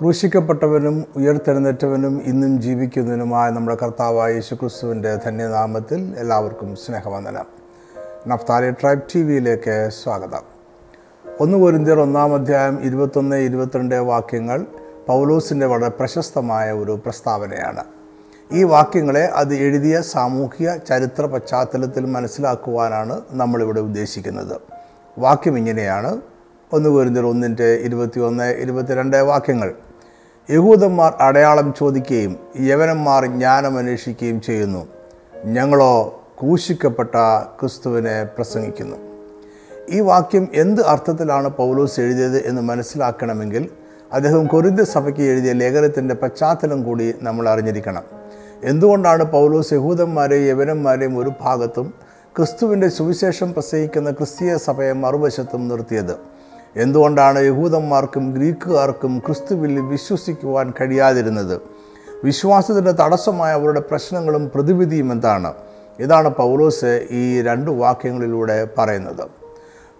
ക്രൂശിക്കപ്പെട്ടവനും ഉയർത്തെഴുന്നേറ്റവനും ഇന്നും ജീവിക്കുന്നതിനുമായ നമ്മുടെ കർത്താവായ യേശുക്രിസ്തുവിന്റെ ധന്യനാമത്തിൽ എല്ലാവർക്കും സ്നേഹവന്ദനം. നഫ്താലി ട്രൈബ് ടി വിയിലേക്ക് സ്വാഗതം. ഒന്ന് പൊരിന്തിയർ ഒന്നാം അധ്യായം ഇരുപത്തൊന്ന് ഇരുപത്തിരണ്ട് വാക്യങ്ങൾ പൗലോസിന്റെ വളരെ പ്രശസ്തമായ ഒരു പ്രസ്താവനയാണ്. ഈ വാക്യങ്ങളെ അത് എഴുതിയ സാമൂഹിക ചരിത്ര പശ്ചാത്തലത്തിൽ മനസ്സിലാക്കുവാനാണ് നമ്മളിവിടെ ഉദ്ദേശിക്കുന്നത്. വാക്യം ഇങ്ങനെയാണ്. ഒന്ന് കോരിന്ത്യർ ഒന്നിന്റെ ഇരുപത്തിയൊന്ന് ഇരുപത്തിരണ്ട് വാക്യങ്ങൾ. യഹൂദന്മാർ അടയാളം ചോദിക്കുകയും യവനന്മാർ ജ്ഞാനം അന്വേഷിക്കുകയും ചെയ്യുന്നു. ഞങ്ങളോ ക്രൂശിക്കപ്പെട്ട ക്രിസ്തുവിനെ പ്രസംഗിക്കുന്നു. ഈ വാക്യം എന്ത് അർത്ഥത്തിലാണ് പൗലോസ് എഴുതിയത് എന്ന് മനസ്സിലാക്കണമെങ്കിൽ അദ്ദേഹം കൊരിന്ത സഭയ്ക്ക് എഴുതിയ ലേഖനത്തിന്റെ പശ്ചാത്തലം കൂടി നമ്മൾ അറിഞ്ഞിരിക്കണം. എന്തുകൊണ്ടാണ് പൗലോസ് യഹൂദന്മാരെയും യവനന്മാരെയും ഒരു ഭാഗത്തും ക്രിസ്തുവിന്റെ സുവിശേഷം പ്രസംഗിക്കുന്ന ക്രിസ്തീയ സഭയെ മറുവശത്തും നിർത്തിയത്? എന്തുകൊണ്ടാണ് യഹൂദന്മാർക്കും ഗ്രീക്കുകാർക്കും ക്രിസ്തുവിൽ വിശ്വസിക്കുവാൻ കഴിയാതിരുന്നത്? വിശ്വാസത്തിന്റെ തടസ്സമായ അവരുടെ പ്രശ്നങ്ങളും പ്രതിവിധിയും എന്താണ്? ഇതാണ് പൗലോസ് ഈ രണ്ട് വാക്യങ്ങളിലൂടെ പറയുന്നത്.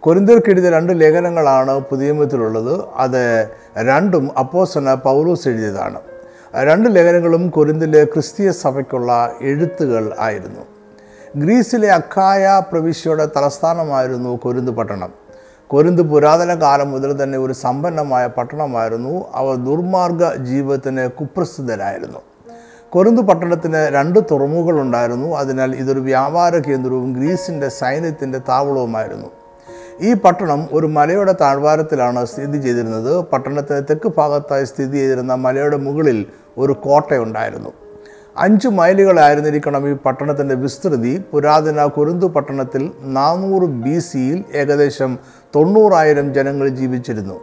കൊരിന്തർക്കെഴുതിയ രണ്ട് ലേഖനങ്ങളാണ് പുതിയമത്തിലുള്ളത്. അത് രണ്ടും അപ്പോസന പൗലോസ് എഴുതിയതാണ്. രണ്ട് ലേഖനങ്ങളും കൊരിന്തിലെ ക്രിസ്തീയ സഭയ്ക്കുള്ള എഴുത്തുകൾ ആയിരുന്നു. ഗ്രീസിലെ അക്കായ പ്രവിശ്യയുടെ തലസ്ഥാനമായിരുന്നു കൊരിന്ത് പട്ടണം. കൊരിന്ത് പുരാതന കാലം മുതൽ തന്നെ ഒരു സമ്പന്നമായ പട്ടണമായിരുന്നു. അവർ ദുർമാർഗ ജീവിതത്തിന് കുപ്രസിദ്ധരായിരുന്നു. കൊരിന്ത് പട്ടണത്തിന് രണ്ട് തുറമുകളുണ്ടായിരുന്നു അതിനാൽ ഇതൊരു വ്യാപാര കേന്ദ്രവും ഗ്രീസിന്റെ സൈന്യത്തിന്റെ താവളവുമായിരുന്നു. ഈ പട്ടണം ഒരു മലയുടെ താഴ്വാരത്തിലാണ് സ്ഥിതി ചെയ്തിരുന്നത്. പട്ടണത്തിന് തെക്ക് ഭാഗത്തായി സ്ഥിതി ചെയ്തിരുന്ന മലയുടെ മുകളിൽ ഒരു കോട്ടയുണ്ടായിരുന്നു. അഞ്ച് മൈലുകളായിരുന്നിരിക്കണം ഈ പട്ടണത്തിന്റെ വിസ്തൃതി. പുരാതന കുരുന്തു പട്ടണത്തിൽ നാനൂറ് ബി സിയിൽ ഏകദേശം തൊണ്ണൂറായിരം ജനങ്ങൾ ജീവിച്ചിരുന്നു.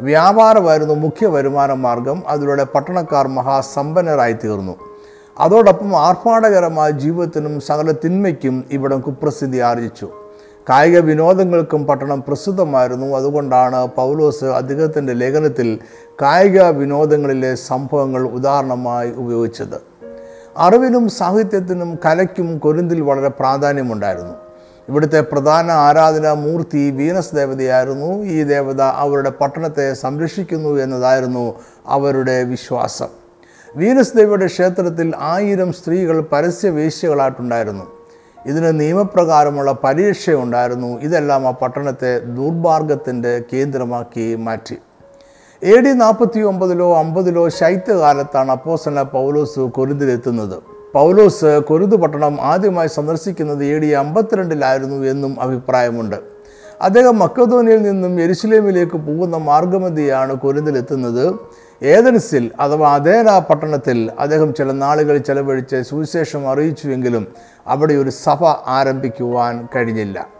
വ്യാപാരമായിരുന്നു മുഖ്യ വരുമാന മാർഗം. അതിലൂടെ പട്ടണക്കാർ മഹാസമ്പന്നരായി തീർന്നു അതോടൊപ്പം ആർഭാടകരമായ ജീവിതത്തിനും സകല തിന്മയ്ക്കും ഇവിടം കുപ്രസിദ്ധി ആർജിച്ചു. കായിക വിനോദങ്ങൾക്കും പട്ടണം പ്രസിദ്ധമായിരുന്നു. അതുകൊണ്ടാണ് പൗലോസ് അദ്ദേഹത്തിന്റെ ലേഖനത്തിൽ കായിക വിനോദങ്ങളിലെ സംഭവങ്ങൾ ഉദാഹരണമായി ഉപയോഗിച്ചത്. അറിവിനും സാഹിത്യത്തിനും കലയ്ക്കും കൊരിന്തിൽ വളരെ പ്രാധാന്യമുണ്ടായിരുന്നു. ഇവിടുത്തെ പ്രധാന ആരാധനാ മൂർത്തി വീനസ് ദേവതയായിരുന്നു. ഈ ദേവത അവരുടെ പട്ടണത്തെ സംരക്ഷിക്കുന്നു എന്നതായിരുന്നു അവരുടെ വിശ്വാസം. വീനസ് ദേവിയുടെ ക്ഷേത്രത്തിൽ ആയിരം സ്ത്രീകൾ പരസ്യവേശ്യകളായിട്ടുണ്ടായിരുന്നു. ഇതിന് നിയമപ്രകാരമുള്ള പരീക്ഷയുണ്ടായിരുന്നു ഇതെല്ലാം ആ പട്ടണത്തെ ദുർമാർഗത്തിന്റെ കേന്ദ്രമാക്കി മാറ്റി. എ ഡി നാൽപ്പത്തി ഒമ്പതിലോ അമ്പതിലോ ശൈത്യകാലത്താണ് അപ്പോസന പൗലോസ് കൊരുന്തിലെത്തുന്നത് പൗലോസ് കൊരുതു പട്ടണം ആദ്യമായി സന്ദർശിക്കുന്നത് എ ഡി അമ്പത്തിരണ്ടിലായിരുന്നു എന്നും അഭിപ്രായമുണ്ട്. അദ്ദേഹം മക്കധോനിയിൽ നിന്നും എരുസലേമിലേക്ക് പോകുന്ന മാർഗമതിയാണ് കൊരുന്തിലെത്തുന്നത് ഏതൻസിൽ അഥവാ അതേന പട്ടണത്തിൽ അദ്ദേഹം ചില നാളുകൾ ചെലവഴിച്ച് സുവിശേഷം അറിയിച്ചുവെങ്കിലും അവിടെ ഒരു സഭ ആരംഭിക്കുവാൻ കഴിഞ്ഞില്ല.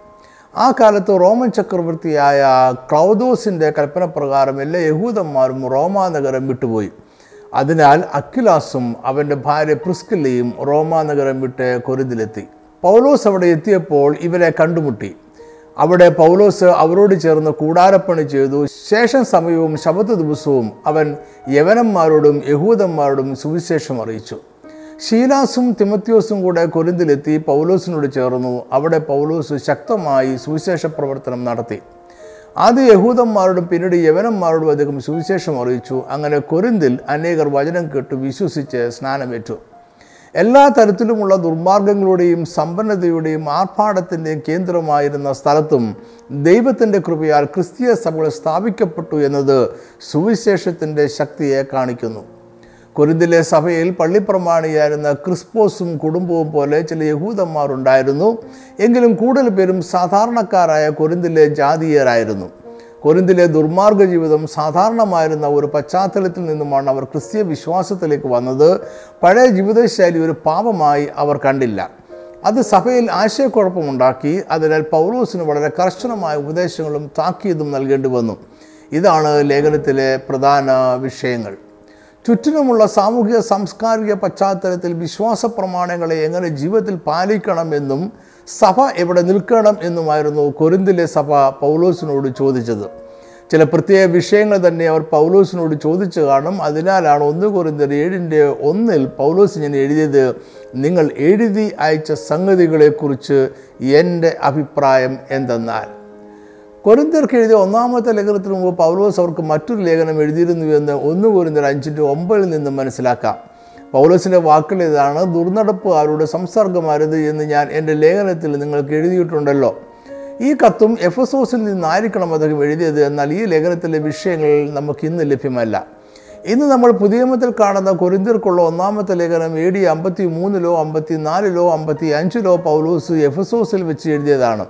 ആ കാലത്ത് റോമൻ ചക്രവർത്തിയായ ക്ലൗദോസിന്റെ കൽപ്പനപ്രകാരം എല്ലാ യഹൂദന്മാരും റോമാനഗരം വിട്ടുപോയി. അതിനാൽ അഖിലാസും അവന്റെ ഭാര്യ പ്രിസ്കില്ലയും റോമാനഗരം വിട്ട് കൊരുതിലെത്തി പൗലോസ് അവിടെ എത്തിയപ്പോൾ ഇവരെ കണ്ടുമുട്ടി. അവിടെ പൗലോസ് അവരോട് ചേർന്ന് കൂടാരപ്പണി ചെയ്തു. ശേഷം സമയവും ശബത്ത് ദിവസവും അവൻ യവനന്മാരോടും യഹൂദന്മാരോടും സുവിശേഷം അറിയിച്ചു. ഷീലാസും തിമത്യോസും കൂടെ കൊരിന്തിലെത്തി പൗലോസിനോട് ചേർന്നു. അവിടെ പൗലോസ് ശക്തമായി സുവിശേഷ പ്രവർത്തനം നടത്തി. ആദ്യ യഹൂദന്മാരോടും പിന്നീട് യവനന്മാരോടും അദ്ദേഹം സുവിശേഷം അറിയിച്ചു. അങ്ങനെ കൊരിന്തിൽ അനേകർ വചനം കേട്ട് വിശ്വസിച്ച് സ്നാനമേറ്റു. എല്ലാ തരത്തിലുമുള്ള ദുർമാർഗങ്ങളുടെയും സമ്പന്നതയുടെയും ആർഭാടത്തിന്റെയും കേന്ദ്രമായിരുന്ന സ്ഥലത്തും ദൈവത്തിന്റെ കൃപയാൽ ക്രിസ്തീയ സഭകൾ സ്ഥാപിക്കപ്പെട്ടു എന്നത് സുവിശേഷത്തിന്റെ ശക്തിയെ കാണിക്കുന്നു. കൊരിന്തിലെ സഭയിൽ പള്ളിപ്രമാണിയായിരുന്ന ക്രിസ്പോസും കുടുംബവും പോലെ ചില യഹൂദന്മാരുണ്ടായിരുന്നു. എങ്കിലും കൂടുതൽ പേരും സാധാരണക്കാരായ കൊരിന്തിലെ ജാതീയരായിരുന്നു. കൊരിന്തിലെ ദുർമാർഗ ജീവിതം സാധാരണമായിരുന്ന ഒരു പശ്ചാത്തലത്തിൽ നിന്നുമാണ് അവർ ക്രിസ്തീയ വിശ്വാസത്തിലേക്ക് വന്നത്. പഴയ ജീവിതശൈലി ഒരു പാപമായി അവർ കണ്ടില്ല. അത് സഭയിൽ ആശയക്കുഴപ്പമുണ്ടാക്കി അതിനാൽ പൗലോസിന് വളരെ കർശനമായ ഉപദേശങ്ങളും താക്കീതും നൽകേണ്ടി വന്നു. ഇതാണ് ലേഖനത്തിലെ പ്രധാന വിഷയങ്ങൾ. ചുറ്റിനുമുള്ള സാമൂഹിക സാംസ്കാരിക പശ്ചാത്തലത്തിൽ വിശ്വാസ പ്രമാണങ്ങളെ എങ്ങനെ ജീവിതത്തിൽ പാലിക്കണമെന്നും സഭ എവിടെ നിൽക്കണം എന്നുമായിരുന്നു കൊരിന്തിലെ സഭ പൗലോസിനോട് ചോദിച്ചത്. ചില പ്രത്യേക വിഷയങ്ങൾ തന്നെ അവർ പൗലോസിനോട് ചോദിച്ചു കാണും. അതിനാലാണ് ഒന്ന് കൊരിന്തർ ഏഴിന്റെ ഒന്നിൽ പൗലോസ് ഞാൻ എഴുതിയത് നിങ്ങൾ എഴുതി അയച്ച സംഗതികളെക്കുറിച്ച് എന്റെ അഭിപ്രായം എന്തെന്നാൽ? കൊരിന്ത്യർക്ക് എഴുതിയ ഒന്നാമത്തെ ലേഖനത്തിന് മുമ്പ് പൗലോസ് അവർക്ക് മറ്റൊരു ലേഖനം എഴുതിയിരുന്നു എന്ന് ഒന്ന് കൊരിന്തർ അഞ്ചിന്റെ ഒമ്പതിൽ നിന്നും മനസ്സിലാക്കാം. പൗലോസിന്റെ വാക്കുകൾ ഇതാണ് ദുർനടപ്പുകാരുടെ സംസർഗമാരുത് എന്ന് ഞാൻ എന്റെ ലേഖനത്തിൽ നിങ്ങൾക്ക് എഴുതിയിട്ടുണ്ടല്ലോ. ഈ കത്തും എഫസോസിൽ നിന്നായിരിക്കണം അദ്ദേഹം എഴുതിയത് എന്നാൽ ഈ ലേഖനത്തിലെ വിഷയങ്ങൾ നമുക്ക് ഇന്ന് ലഭ്യമല്ല. ഇന്ന് നമ്മൾ പുതിയമത്തിൽ കാണുന്ന കൊരിന്തിർക്കുള്ള ഒന്നാമത്തെ ലേഖനം എ ഡി അമ്പത്തി മൂന്നിലോ അമ്പത്തി നാലിലോ അമ്പത്തി അഞ്ചിലോ പൗലൂസ് എഫസോസിൽ വെച്ച് എഴുതിയതാണ്.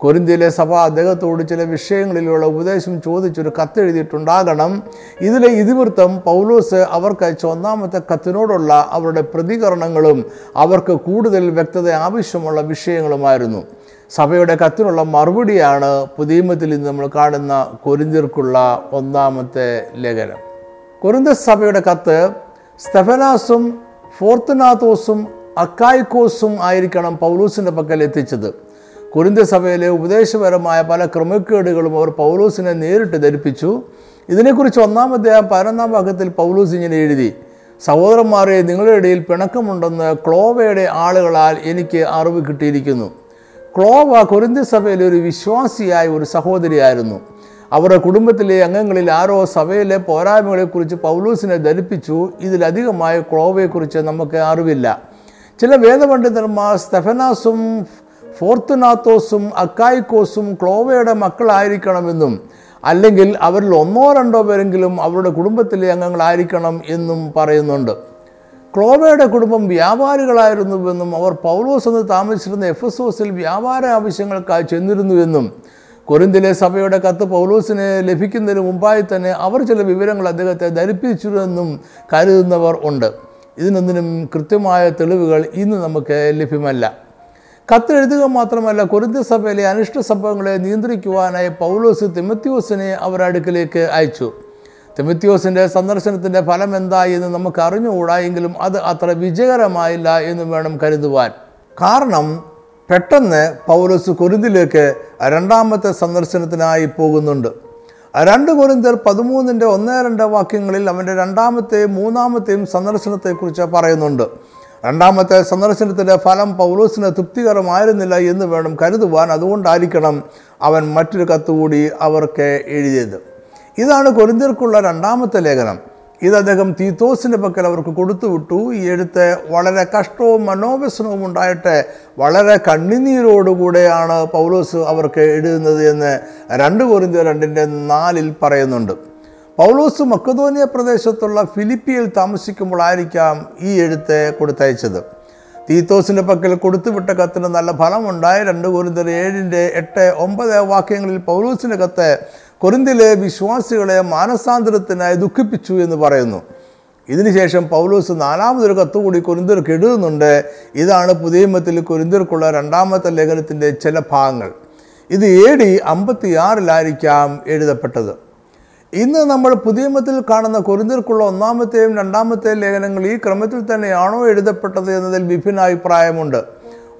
കൊരിന്ത്യയിലെ സഭ അദ്ദേഹത്തോട് ചില വിഷയങ്ങളിലുള്ള ഉപദേശം ചോദിച്ചൊരു കത്തെഴുതിയിട്ടുണ്ടാകണം. ഇതിലെ ഇതിവൃത്തം പൗലോസ് അവർക്ക് അയച്ച ഒന്നാമത്തെ കത്തിനോടുള്ള അവരുടെ പ്രതികരണങ്ങളും അവർക്ക് കൂടുതൽ വ്യക്തത ആവശ്യമുള്ള വിഷയങ്ങളുമായിരുന്നു. സഭയുടെ കത്തിനുള്ള മറുപടിയാണ് പുതിയമത്തിൽ ഇന്ന് നമ്മൾ കാണുന്ന കൊരിന്തിർക്കുള്ള ഒന്നാമത്തെ ലേഖനം. കൊരിന്ത സഭയുടെ കത്ത് സ്തെഫനാസും ഫോർത്തനാത്തോസും അക്കായ്ക്കോസും ആയിരിക്കണം പൗലൂസിന്റെ പക്കൽ എത്തിച്ചത്. കുരിന്ത സഭയിലെ ഉപദേശപരമായ പല ക്രമക്കേടുകളും അവർ പൗലൂസിനെ നേരിട്ട് ധരിപ്പിച്ചു. ഇതിനെക്കുറിച്ച് ഒന്നാം അദ്ദേഹം പതിനൊന്നാം ഭാഗത്തിൽ പൗലൂസ് ഇങ്ങനെ എഴുതി സഹോദരന്മാരെ നിങ്ങളുടെ ഇടയിൽ പിണക്കമുണ്ടെന്ന് ക്ലോവയുടെ ആളുകളാൽ എനിക്ക് അറിവ് കിട്ടിയിരിക്കുന്നു. ക്ലോവ കുരിന്ത്യ സഭയിലെ ഒരു വിശ്വാസിയായ ഒരു സഹോദരിയായിരുന്നു. അവരുടെ കുടുംബത്തിലെ അംഗങ്ങളിൽ ആരോ സഭയിലെ പോരായ്മകളെക്കുറിച്ച് പൗലൂസിനെ ധരിപ്പിച്ചു. ഇതിലധികമായ ക്ലോവയെക്കുറിച്ച് നമുക്ക് അറിവില്ല. ചില വേദപണ്ഡിതന്മാർ സ്തെഫനാസും ഫോർത്തുനാത്തോസും അക്കായിക്കോസും ക്ലോവയുടെ മക്കളായിരിക്കണമെന്നും അല്ലെങ്കിൽ അവരിൽ ഒന്നോ രണ്ടോ പേരെങ്കിലും അവരുടെ കുടുംബത്തിലെ അംഗങ്ങളായിരിക്കണം എന്നും പറയുന്നുണ്ട്. ക്ലോവയുടെ കുടുംബം വ്യാപാരികളായിരുന്നുവെന്നും അവർ പൗലോസ് എന്ന് താമസിച്ചിരുന്ന എഫസോസിൽ വ്യാപാര ആവശ്യങ്ങൾക്കായി ചെന്നിരുന്നുവെന്നും കൊരിന്തിലെ സഭയുടെ കത്ത് പൗലോസിനെ ലഭിക്കുന്നതിന് മുമ്പായി തന്നെ അവർ ചില വിവരങ്ങൾ അദ്ദേഹത്തെ ധരിപ്പിച്ചിരുന്നെന്നും കരുതുന്നവർ ഉണ്ട്. ഇതിനൊന്നിനും കൃത്യമായ തെളിവുകൾ ഇന്ന് നമുക്ക് ലഭ്യമല്ല. കത്തെഴുതുക മാത്രമല്ല കൊരിന്ത സഭയിലെ അനിഷ്ട സംഭവങ്ങളെ നിയന്ത്രിക്കുവാനായി പൗലോസ് തിമത്യോസിനെ അവരുടെ അടുക്കിലേക്ക് അയച്ചു. തിമത്യോസിന്റെ സന്ദർശനത്തിന്റെ ഫലം എന്തായി എന്ന് നമുക്ക് അറിഞ്ഞുകൂടാ എങ്കിലും അത് അത്ര വിജയകരമായില്ല എന്ന് വേണം കരുതുവാൻ. കാരണം പെട്ടെന്ന് പൗലോസ് കൊരിന്തിലേക്ക് രണ്ടാമത്തെ സന്ദർശനത്തിനായി പോകുന്നുണ്ട്. രണ്ട് കൊരിന്തർ പതിമൂന്നിന്റെ ഒന്ന് രണ്ട് വാക്യങ്ങളിൽ അവന്റെ രണ്ടാമത്തെയും മൂന്നാമത്തെയും സന്ദർശനത്തെക്കുറിച്ച് പറയുന്നുണ്ട്. രണ്ടാമത്തെ സന്ദർശനത്തിന്റെ ഫലം പൗലോസിന് തൃപ്തികരമായിരുന്നില്ല എന്ന് വേണം കരുതുവാൻ അതുകൊണ്ടായിരിക്കണം അവൻ മറ്റൊരു കത്തുകൂടി അവർക്ക് എഴുതിയത്. ഇതാണ് കൊരിന്തിർക്കുള്ള രണ്ടാമത്തെ ലേഖനം. ഇത് അദ്ദേഹം തീത്തോസിന്റെ പക്കൽ അവർക്ക് കൊടുത്തുവിട്ടു ഈ എഴുത്ത് വളരെ കഷ്ടവും മനോവ്യസനവും ഉണ്ടായിട്ട് വളരെ കണ്ണിനീരോടുകൂടെയാണ് പൗലോസ് അവർക്ക് എഴുതുന്നത് എന്ന് രണ്ട് കൊരിന്തിയ രണ്ടിന്റെ നാലിൽ പറയുന്നുണ്ട്. പൗലോസ് മക്കതോനിയ പ്രദേശത്തുള്ള ഫിലിപ്പിയിൽ താമസിക്കുമ്പോഴായിരിക്കാം ഈ എഴുത്ത് കൊടുത്തയച്ചത്. തീത്തോസിന്റെ പക്കൽ കൊടുത്തുവിട്ട കത്തിന് നല്ല ഫലമുണ്ടായി. രണ്ട് കുരുന്തർ ഏഴിന്റെ എട്ട് ഒമ്പത് വാക്യങ്ങളിൽ പൗലോസിന്റെ കത്ത് കൊരിന്തിലെ വിശ്വാസികളെ മാനസാന്തരത്തിനായി ദുഃഖിപ്പിച്ചു എന്ന് പറയുന്നു. ഇതിനുശേഷം പൗലോസ് നാലാമതൊരു കത്ത് കൂടി കൊരിന്തർക്ക് എഴുതുന്നുണ്ട്. ഇതാണ് പുതിയമത്തിൽ കൊരിന്തർക്കുള്ള രണ്ടാമത്തെ ലേഖനത്തിന്റെ ചില ഭാഗങ്ങൾ. ഇത് എ ഡി അമ്പത്തിയാറിലായിരിക്കാം എഴുതപ്പെട്ടത്. ഇന്ന് നമ്മൾ പുതിയ മത്തിൽ കാണുന്ന കൊരിന്തർക്കുള്ള ഒന്നാമത്തെയും രണ്ടാമത്തെയും ലേഖനങ്ങൾ ഈ ക്രമത്തിൽ തന്നെയാണോ എഴുതപ്പെട്ടത് എന്നതിൽ വിഭിന്ന അഭിപ്രായമുണ്ട്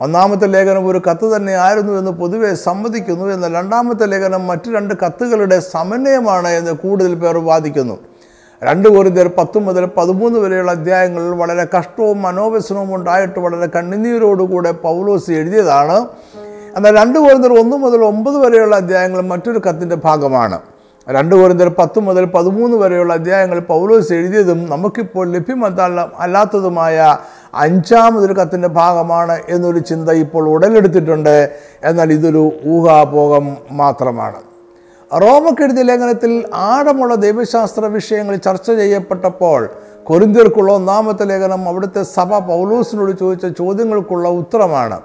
ഒന്നാമത്തെ ലേഖനം ഒരു കത്ത് തന്നെ ആയിരുന്നു എന്ന് പൊതുവെ സമ്മതിക്കുന്നു എന്നാൽ രണ്ടാമത്തെ ലേഖനം മറ്റു രണ്ട് കത്തുകളുടെ സമന്വയമാണ് എന്ന് കൂടുതൽ പേർ വാദിക്കുന്നു. രണ്ട് കോരിന്തർ പത്ത് മുതൽ പതിമൂന്ന് വരെയുള്ള അധ്യായങ്ങളിൽ വളരെ കഷ്ടവും മനോവ്യസനവും ഉണ്ടായിട്ട് വളരെ കണ്ണുനീരോടുകൂടെ പൗലോസ് എഴുതിയതാണ്. എന്നാൽ രണ്ട് കോരിന്തർ ഒന്ന് മുതൽ ഒമ്പത് വരെയുള്ള അധ്യായങ്ങൾ മറ്റൊരു കത്തിന്റെ ഭാഗമാണ്. രണ്ട് കോരിന്തർ പത്ത് മുതൽ പതിമൂന്ന് വരെയുള്ള അധ്യായങ്ങൾ പൗലോസ് എഴുതിയതും നമുക്കിപ്പോൾ ലഭ്യമല്ല അല്ലാത്തതുമായ അഞ്ചാമതൊരു കത്തിന്റെ ഭാഗമാണ് എന്നൊരു ചിന്ത ഇപ്പോൾ ഉടലെടുത്തിട്ടുണ്ട്. എന്നാൽ ഇതൊരു ഊഹാപോഹം മാത്രമാണ്. റോമക്കെഴുതിയ ലേഖനത്തിൽ ആഴമുള്ള ദൈവശാസ്ത്ര വിഷയങ്ങൾ ചർച്ച ചെയ്യപ്പെട്ടപ്പോൾ കൊരിന്തിയർക്കുള്ള ഒന്നാമത്തെ ലേഖനം അവിടുത്തെ സഭ പൗലോസിനോട് ചോദിച്ച ചോദ്യങ്ങൾക്കുള്ള ഉത്തരമാണ്.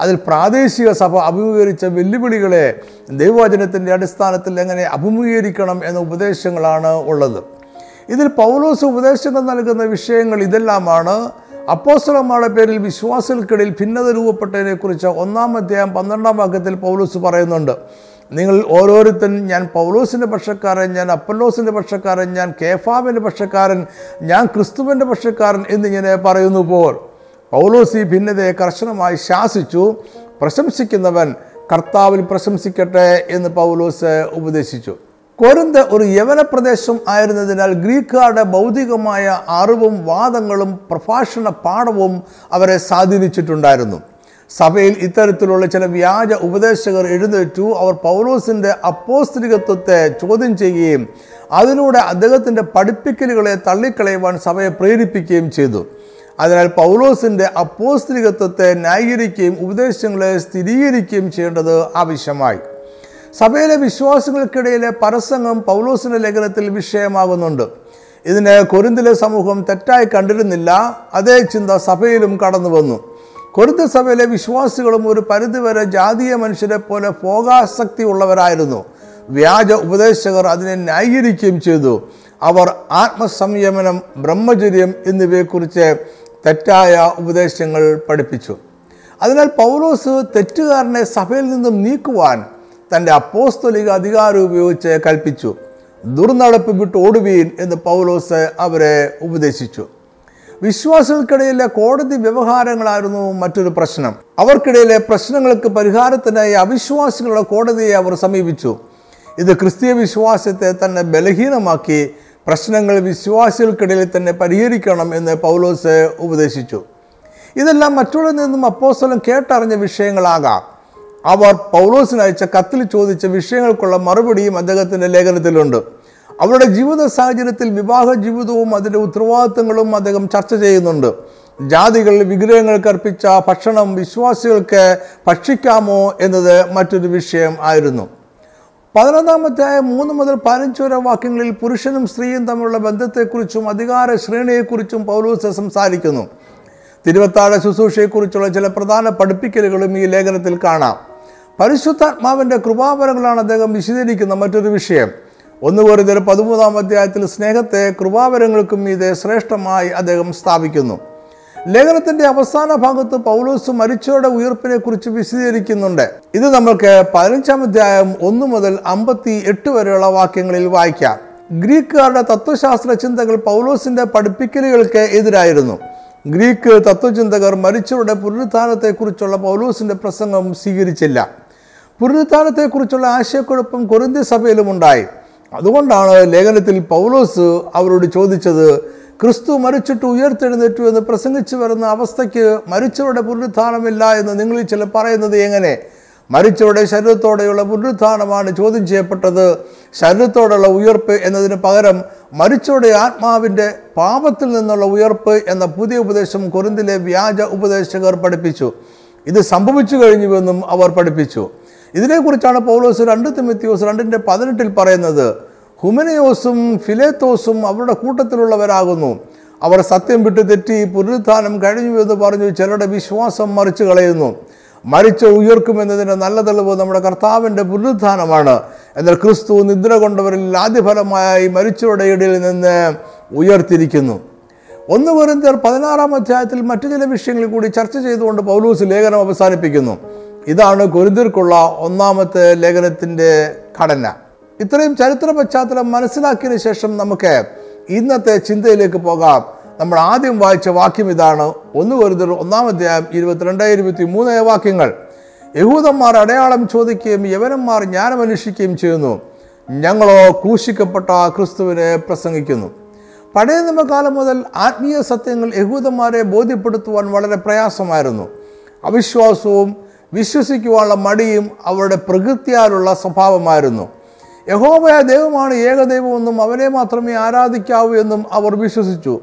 അതിൽ പ്രാദേശിക സഭ അഭിമുഖീകരിച്ച വെല്ലുവിളികളെ ദൈവവചനത്തിന്റെ അടിസ്ഥാനത്തിൽ എങ്ങനെ അഭിമുഖീകരിക്കണം എന്ന ഉപദേശങ്ങളാണ് ഉള്ളത്. ഇതിൽ പൗലോസ് ഉപദേശങ്ങൾ നൽകുന്ന വിഷയങ്ങൾ ഇതെല്ലാമാണ്. അപ്പോസ്തലന്മാരുടെ പേരിൽ വിശ്വാസികൾക്കിടയിൽ ഭിന്നത രൂപപ്പെട്ടതിനെക്കുറിച്ച് ഒന്നാം അധ്യായം പന്ത്രണ്ടാം വാക്യത്തിൽ പൗലോസ് പറയുന്നുണ്ട്. നിങ്ങൾ ഓരോരുത്തൻ ഞാൻ പൗലോസിന്റെ പക്ഷക്കാരൻ ഞാൻ അപ്പല്ലോസിന്റെ പക്ഷക്കാരൻ ഞാൻ കേഫാബിന്റെ പക്ഷക്കാരൻ ഞാൻ ക്രിസ്തുവിന്റെ പക്ഷക്കാരൻ എന്നിങ്ങനെ പറയുന്നു പോൽ. പൗലോസ് ഭിന്നതയെ കർശനമായി ശാസിച്ചു. പ്രശംസിക്കുന്നവൻ കർത്താവിൽ പ്രശംസിക്കട്ടെ എന്ന് പൗലോസ് ഉപദേശിച്ചു. കൊരിന്ത് ഒരു യവന പ്രദേശം ആയിരുന്നതിനാൽ ഗ്രീക്കുകാരുടെ ഭൗതികമായ അറിവും വാദങ്ങളും പ്രഭാഷണ പാഠവും അവരെ സ്വാധീനിച്ചിട്ടുണ്ടായിരുന്നു. സഭയിൽ ഇത്തരത്തിലുള്ള ചില വ്യാജ ഉപദേശകർ എഴുന്നേറ്റു. അവർ പൗലോസിന്റെ അപ്പോസ്ത്രികത്വത്തെ ചോദ്യം ചെയ്യുകയും അതിലൂടെ അദ്ദേഹത്തിന്റെ പഠിപ്പിക്കലുകളെ തള്ളിക്കളയുവാൻ സഭയെ പ്രേരിപ്പിക്കുകയും ചെയ്തു. അതിനാൽ പൗലോസിന്റെ അപ്പോസ്ത്രികത്വത്തെ ന്യായീകരിക്കുകയും ഉപദേശങ്ങളെ സ്ഥിരീകരിക്കുകയും ചെയ്യേണ്ടത് ആവശ്യമായി. സഭയിലെ വിശ്വാസികൾക്കിടയിലെ പരസംഗം പൗലോസിന്റെ ലേഖനത്തിൽ വിഷയമാകുന്നുണ്ട്. ഇതിനെ കൊരിന്തിലെ സമൂഹം തെറ്റായി കണ്ടിരുന്നില്ല. അതേ ചിന്ത സഭയിലും കടന്നു വന്നു. കൊരിന്ത സഭയിലെ വിശ്വാസികളും ഒരു പരിധിവരെ ജാതീയ മനുഷ്യരെ പോലെ ഭോഗാസക്തി ഉള്ളവരായിരുന്നു വ്യാജ ഉപദേശകർ അതിനെ ന്യായീകരിക്കുകയും ചെയ്തു. അവർ ആത്മസംയമനം ബ്രഹ്മചര്യം എന്നിവയെക്കുറിച്ച് തെറ്റായ ഉപദേശങ്ങൾ പഠിപ്പിച്ചു. അതിനാൽ പൗലോസ് തെറ്റുകാരനെ സഭയിൽ നിന്നും നീക്കുവാൻ തന്റെ അപ്പോസ്തലിക അധികാരം ഉപയോഗിച്ച് കൽപ്പിച്ചു. ദുർനടപ്പ് വിട്ട് ഓടുവീൻ എന്ന് പൗലോസ് അവരെ ഉപദേശിച്ചു. വിശ്വാസികൾക്കിടയിലെ കോടതി വ്യവഹാരങ്ങളായിരുന്നു മറ്റൊരു പ്രശ്നം. അവർക്കിടയിലെ പ്രശ്നങ്ങൾക്ക് പരിഹാരത്തിനായി അവിശ്വാസികളുടെ കോടതിയെ അവർ സമീപിച്ചു. ഇത് ക്രിസ്തീയ വിശ്വാസത്തെ തന്നെ ബലഹീനമാക്കി പ്രശ്നങ്ങൾ വിശ്വാസികൾക്കിടയിൽ തന്നെ പരിഹരിക്കണം എന്ന് പൗലോസ് ഉപദേശിച്ചു. ഇതെല്ലാം മറ്റുള്ളവരിൽ നിന്നും അപ്പോസ്തലൻ കേട്ടറിഞ്ഞ വിഷയങ്ങളാകാം. അവർ പൗലോസിനയച്ച കത്തിൽ ചോദിച്ച വിഷയങ്ങൾക്കുള്ള മറുപടിയും അദ്ദേഹത്തിന്റെ ലേഖനത്തിലുണ്ട്. അവരുടെ ജീവിത സാഹചര്യത്തിൽ വിവാഹ ജീവിതവും അതിന്റെ ഉത്തരവാദിത്തങ്ങളും അദ്ദേഹം ചർച്ച ചെയ്യുന്നുണ്ട്. ജാതികൾ വിഗ്രഹങ്ങൾക്ക് അർപ്പിച്ച ഭക്ഷണം വിശ്വാസികൾക്ക് ഭക്ഷിക്കാമോ എന്നത് മറ്റൊരു വിഷയം ആയിരുന്നു. പതിനൊന്നാമത്തെ മൂന്ന് മുതൽ പതിനഞ്ച് വരെ വാക്യങ്ങളിൽ പുരുഷനും സ്ത്രീയും തമ്മിലുള്ള ബന്ധത്തെക്കുറിച്ചും അധികാര ശ്രേണിയെക്കുറിച്ചും പൗലോസ് സംസാരിക്കുന്നു. തിരുവത്താഴ ശുശ്രൂഷയെക്കുറിച്ചുള്ള ചില പ്രധാന പഠിപ്പിക്കലുകളും ഈ ലേഖനത്തിൽ കാണാം. പരിശുദ്ധാത്മാവിന്റെ കൃപാവരങ്ങളാണ് അദ്ദേഹം വിശദീകരിക്കുന്ന മറ്റൊരു വിഷയം. ഒന്ന് വെറുതെ പതിമൂന്നാം അധ്യായത്തിൽ സ്നേഹത്തെ കൃപാവരങ്ങൾക്കും ഇത് ശ്രേഷ്ഠമായി അദ്ദേഹം സ്ഥാപിക്കുന്നു. ലേഖനത്തിന്റെ അവസാന ഭാഗത്ത് പൗലോസ് മരിച്ചവരുടെ ഉയർപ്പിനെ കുറിച്ച് വിശദീകരിക്കുന്നുണ്ട്. ഇത് നമ്മൾക്ക് പതിനഞ്ചാം അധ്യായം ഒന്ന് മുതൽ അമ്പത്തി എട്ട് വരെയുള്ള വാക്യങ്ങളിൽ വായിക്കാം. ഗ്രീക്കുകാരുടെ തത്വശാസ്ത്ര ചിന്തകൾ പൗലോസിന്റെ പഠിപ്പിക്കലുകൾക്ക് എതിരായിരുന്നു. ഗ്രീക്ക് തത്വചിന്തകർ മരിച്ചവരുടെ പുനരുത്ഥാനത്തെക്കുറിച്ചുള്ള പൗലോസിന്റെ പ്രസംഗം സ്വീകരിച്ചില്ല. പുനരുത്ഥാനത്തെക്കുറിച്ചുള്ള ആശയക്കുഴപ്പം കൊറിന്ത്യ സഭയിലും ഉണ്ടായി. അതുകൊണ്ടാണ് ലേഖനത്തിൽ പൗലോസ് അവരോട് ചോദിച്ചത് ക്രിസ്തു മരിച്ചിട്ട് ഉയർത്തെഴുന്നേറ്റു എന്ന് പ്രസംഗിച്ചു വരുന്ന അവസ്ഥയ്ക്ക് മരിച്ചവരുടെ പുനരുത്ഥാനമില്ല എന്ന് നിങ്ങളിൽ ചില പറയുന്നത് എങ്ങനെ? മരിച്ചവരുടെ ശരീരത്തോടെയുള്ള പുനരുത്ഥാനമാണ് ചോദ്യം ചെയ്യപ്പെട്ടത്. ശരീരത്തോടുള്ള ഉയർപ്പ് എന്നതിന് പകരം മരിച്ചവരുടെ ആത്മാവിന്റെ പാപത്തിൽ നിന്നുള്ള ഉയർപ്പ് എന്ന പുതിയ ഉപദേശം കുരുന്തിലെ വ്യാജ ഉപദേശകർ പഠിപ്പിച്ചു. ഇത് സംഭവിച്ചു കഴിഞ്ഞുവെന്നും അവർ പഠിപ്പിച്ചു. ഇതിനെക്കുറിച്ചാണ് പൗലോസ് രണ്ട് തിമത്യോസ് രണ്ടിന്റെ പതിനെട്ടിൽ പറയുന്നത്. ഹുമനയോസും ഫിലേത്തോസും അവരുടെ കൂട്ടത്തിലുള്ളവരാകുന്നു. അവർ സത്യം വിട്ട് തെറ്റി പുനരുത്ഥാനം കഴിഞ്ഞു എന്ന് പറഞ്ഞു ചിലരുടെ വിശ്വാസം മറിച്ചു കളയുന്നു. മരിച്ച ഉയർക്കുമെന്നതിന്റെ നല്ല തെളിവ് നമ്മുടെ കർത്താവിന്റെ പുനരുത്ഥാനമാണ്. എന്നാൽ ക്രിസ്തു നിദ്ര കൊണ്ടവരിൽ ആദ്യഫലമായി മരിച്ചവരുടെ ഇടയിൽ നിന്ന് ഉയർത്തിരിക്കുന്നു. ഒന്ന് വെറുന്തർ പതിനാറാം അധ്യായത്തിൽ മറ്റു ചില വിഷയങ്ങളിൽ കൂടി ചർച്ച ചെയ്തുകൊണ്ട് പൗലൂസ് ലേഖനം അവസാനിപ്പിക്കുന്നു. ഇതാണ് കൊരുതിർക്കുള്ള ഒന്നാമത്തെ ലേഖനത്തിന്റെ ഘടന. ഇത്രയും ചരിത്ര പശ്ചാത്തലം മനസ്സിലാക്കിയതിനു ശേഷം നമുക്ക് ഇന്നത്തെ ചിന്തയിലേക്ക് പോകാം. നമ്മൾ ആദ്യം വായിച്ച വാക്യം ഇതാണ്. ഒന്ന് കരുതൽ ഒന്നാം അധ്യായം ഇരുപത്തിരണ്ട് ഇരുപത്തി മൂന്ന് വാക്യങ്ങൾ. യഹൂദന്മാർ അടയാളം ചോദിക്കുകയും യവനന്മാർ ജ്ഞാനം ചെയ്യുന്നു. ഞങ്ങളോ ക്രൂശിക്കപ്പെട്ട ക്രിസ്തുവിനെ പ്രസംഗിക്കുന്നു. പഴയ നിയമകാലം മുതൽ ആത്മീയ സത്യങ്ങൾ യഹൂദന്മാരെ ബോധ്യപ്പെടുത്തുവാൻ വളരെ പ്രയാസമായിരുന്നു. അവിശ്വാസവും വിശ്വസിക്കുവാനുള്ള മടിയും അവരുടെ പ്രകൃതിയാലുള്ള സ്വഭാവമായിരുന്നു. യഹോവയ ദൈവമാണ് ഏകദൈവമെന്നും അവനെ മാത്രമേ ആരാധിക്കാവൂ എന്നും അവർ വിശ്വസിച്ചു.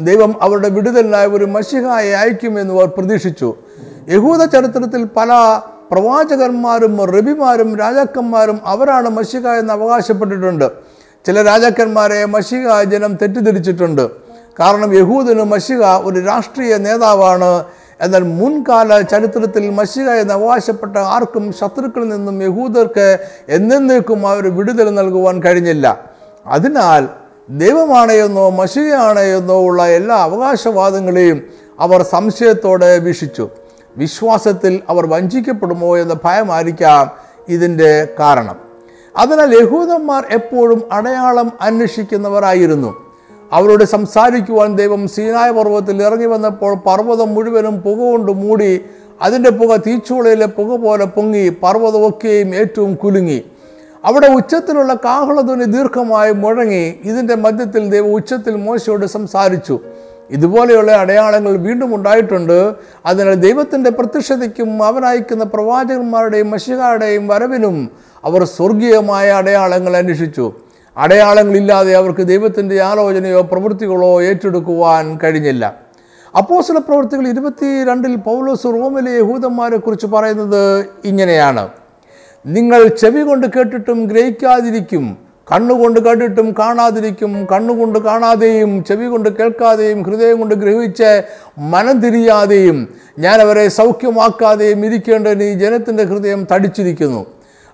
ദൈവം അവരുടെ വിടുതലിനായി ഒരു മഷിഹായെ അയക്കുമെന്നും അവർ പ്രതീക്ഷിച്ചു. യഹൂദ ചരിത്രത്തിൽ പല പ്രവാചകന്മാരും റബിമാരും രാജാക്കന്മാരും അവരാണ് മഷിക എന്ന് അവകാശപ്പെട്ടിട്ടുണ്ട്. ചില രാജാക്കന്മാരെ മഷിക ജനം തെറ്റിദ്ധരിച്ചിട്ടുണ്ട്. കാരണം യഹൂദിന് മഷിക ഒരു രാഷ്ട്രീയ നേതാവാണ് എന്നാൽ മുൻകാല ചരിത്രത്തിൽ മഷിക എന്ന് അവകാശപ്പെട്ട ആർക്കും ശത്രുക്കളിൽ നിന്നും യഹൂദർക്ക് എന്നേക്കും അവർ വിടുതൽ നൽകുവാൻ കഴിഞ്ഞില്ല. അതിനാൽ ദൈവമാണ് എന്നോ ഉള്ള എല്ലാ അവകാശവാദങ്ങളെയും അവർ സംശയത്തോടെ വീക്ഷിച്ചു. വിശ്വാസത്തിൽ അവർ വഞ്ചിക്കപ്പെടുമോ എന്ന ഭയമായിരിക്കാം ഇതിന്റെ കാരണം. അതിനാൽ യഹൂദന്മാർ എപ്പോഴും അടയാളം അന്വേഷിക്കുന്നവരായിരുന്നു. അവരോട് സംസാരിക്കുവാൻ ദൈവം സീനായ പർവതത്തിൽ ഇറങ്ങി വന്നപ്പോൾ പർവതം മുഴുവനും പുക കൊണ്ട് മൂടി അതിന്റെ പുക തീച്ചുളയിലെ പുക പോലെ പൊങ്ങി പർവതമൊക്കെയും ഏറ്റവും കുലുങ്ങി. അവിടെ ഉച്ചത്തിലുള്ള കാഹളധ്വനി ദീർഘമായി മുഴങ്ങി ഇതിന്റെ മധ്യത്തിൽ ദൈവം ഉച്ചത്തിൽ മോശയോട് സംസാരിച്ചു. ഇതുപോലെയുള്ള അടയാളങ്ങൾ വീണ്ടും ഉണ്ടായിട്ടുണ്ട്. അതിനാൽ ദൈവത്തിന്റെ പ്രത്യക്ഷതയ്ക്കും അവനയക്കുന്ന പ്രവാചകന്മാരുടെയും മഷികാരുടെയും വരവിനും അവർ സ്വർഗീയമായ അടയാളങ്ങൾ അന്വേഷിച്ചു. അടയാളങ്ങളില്ലാതെ അവർക്ക് ദൈവത്തിന്റെ ആലോചനയോ പ്രവൃത്തികളോ ഏറ്റെടുക്കുവാൻ കഴിഞ്ഞില്ല. അപ്പോസല പ്രവൃത്തികൾ ഇരുപത്തി രണ്ടിൽ പൗലോസ് റോമിലെ യഹൂദന്മാരെ കുറിച്ച് പറയുന്നത് ഇങ്ങനെയാണ്. നിങ്ങൾ ചെവി കൊണ്ട് കേട്ടിട്ടും ഗ്രഹിക്കാതിരിക്കും കണ്ണുകൊണ്ട് കണ്ടിട്ടും കാണാതിരിക്കും കണ്ണുകൊണ്ട് കാണാതെയും ചെവി കൊണ്ട് കേൾക്കാതെയും ഹൃദയം കൊണ്ട് ഗ്രഹിച്ച് മനം തിരിയാതെയും ഞാൻ അവരെ സൗഖ്യമാക്കാതെയും ഇരിക്കേണ്ടതിന് ഈ ജനത്തിന്റെ ഹൃദയം തടിച്ചിരിക്കുന്നു.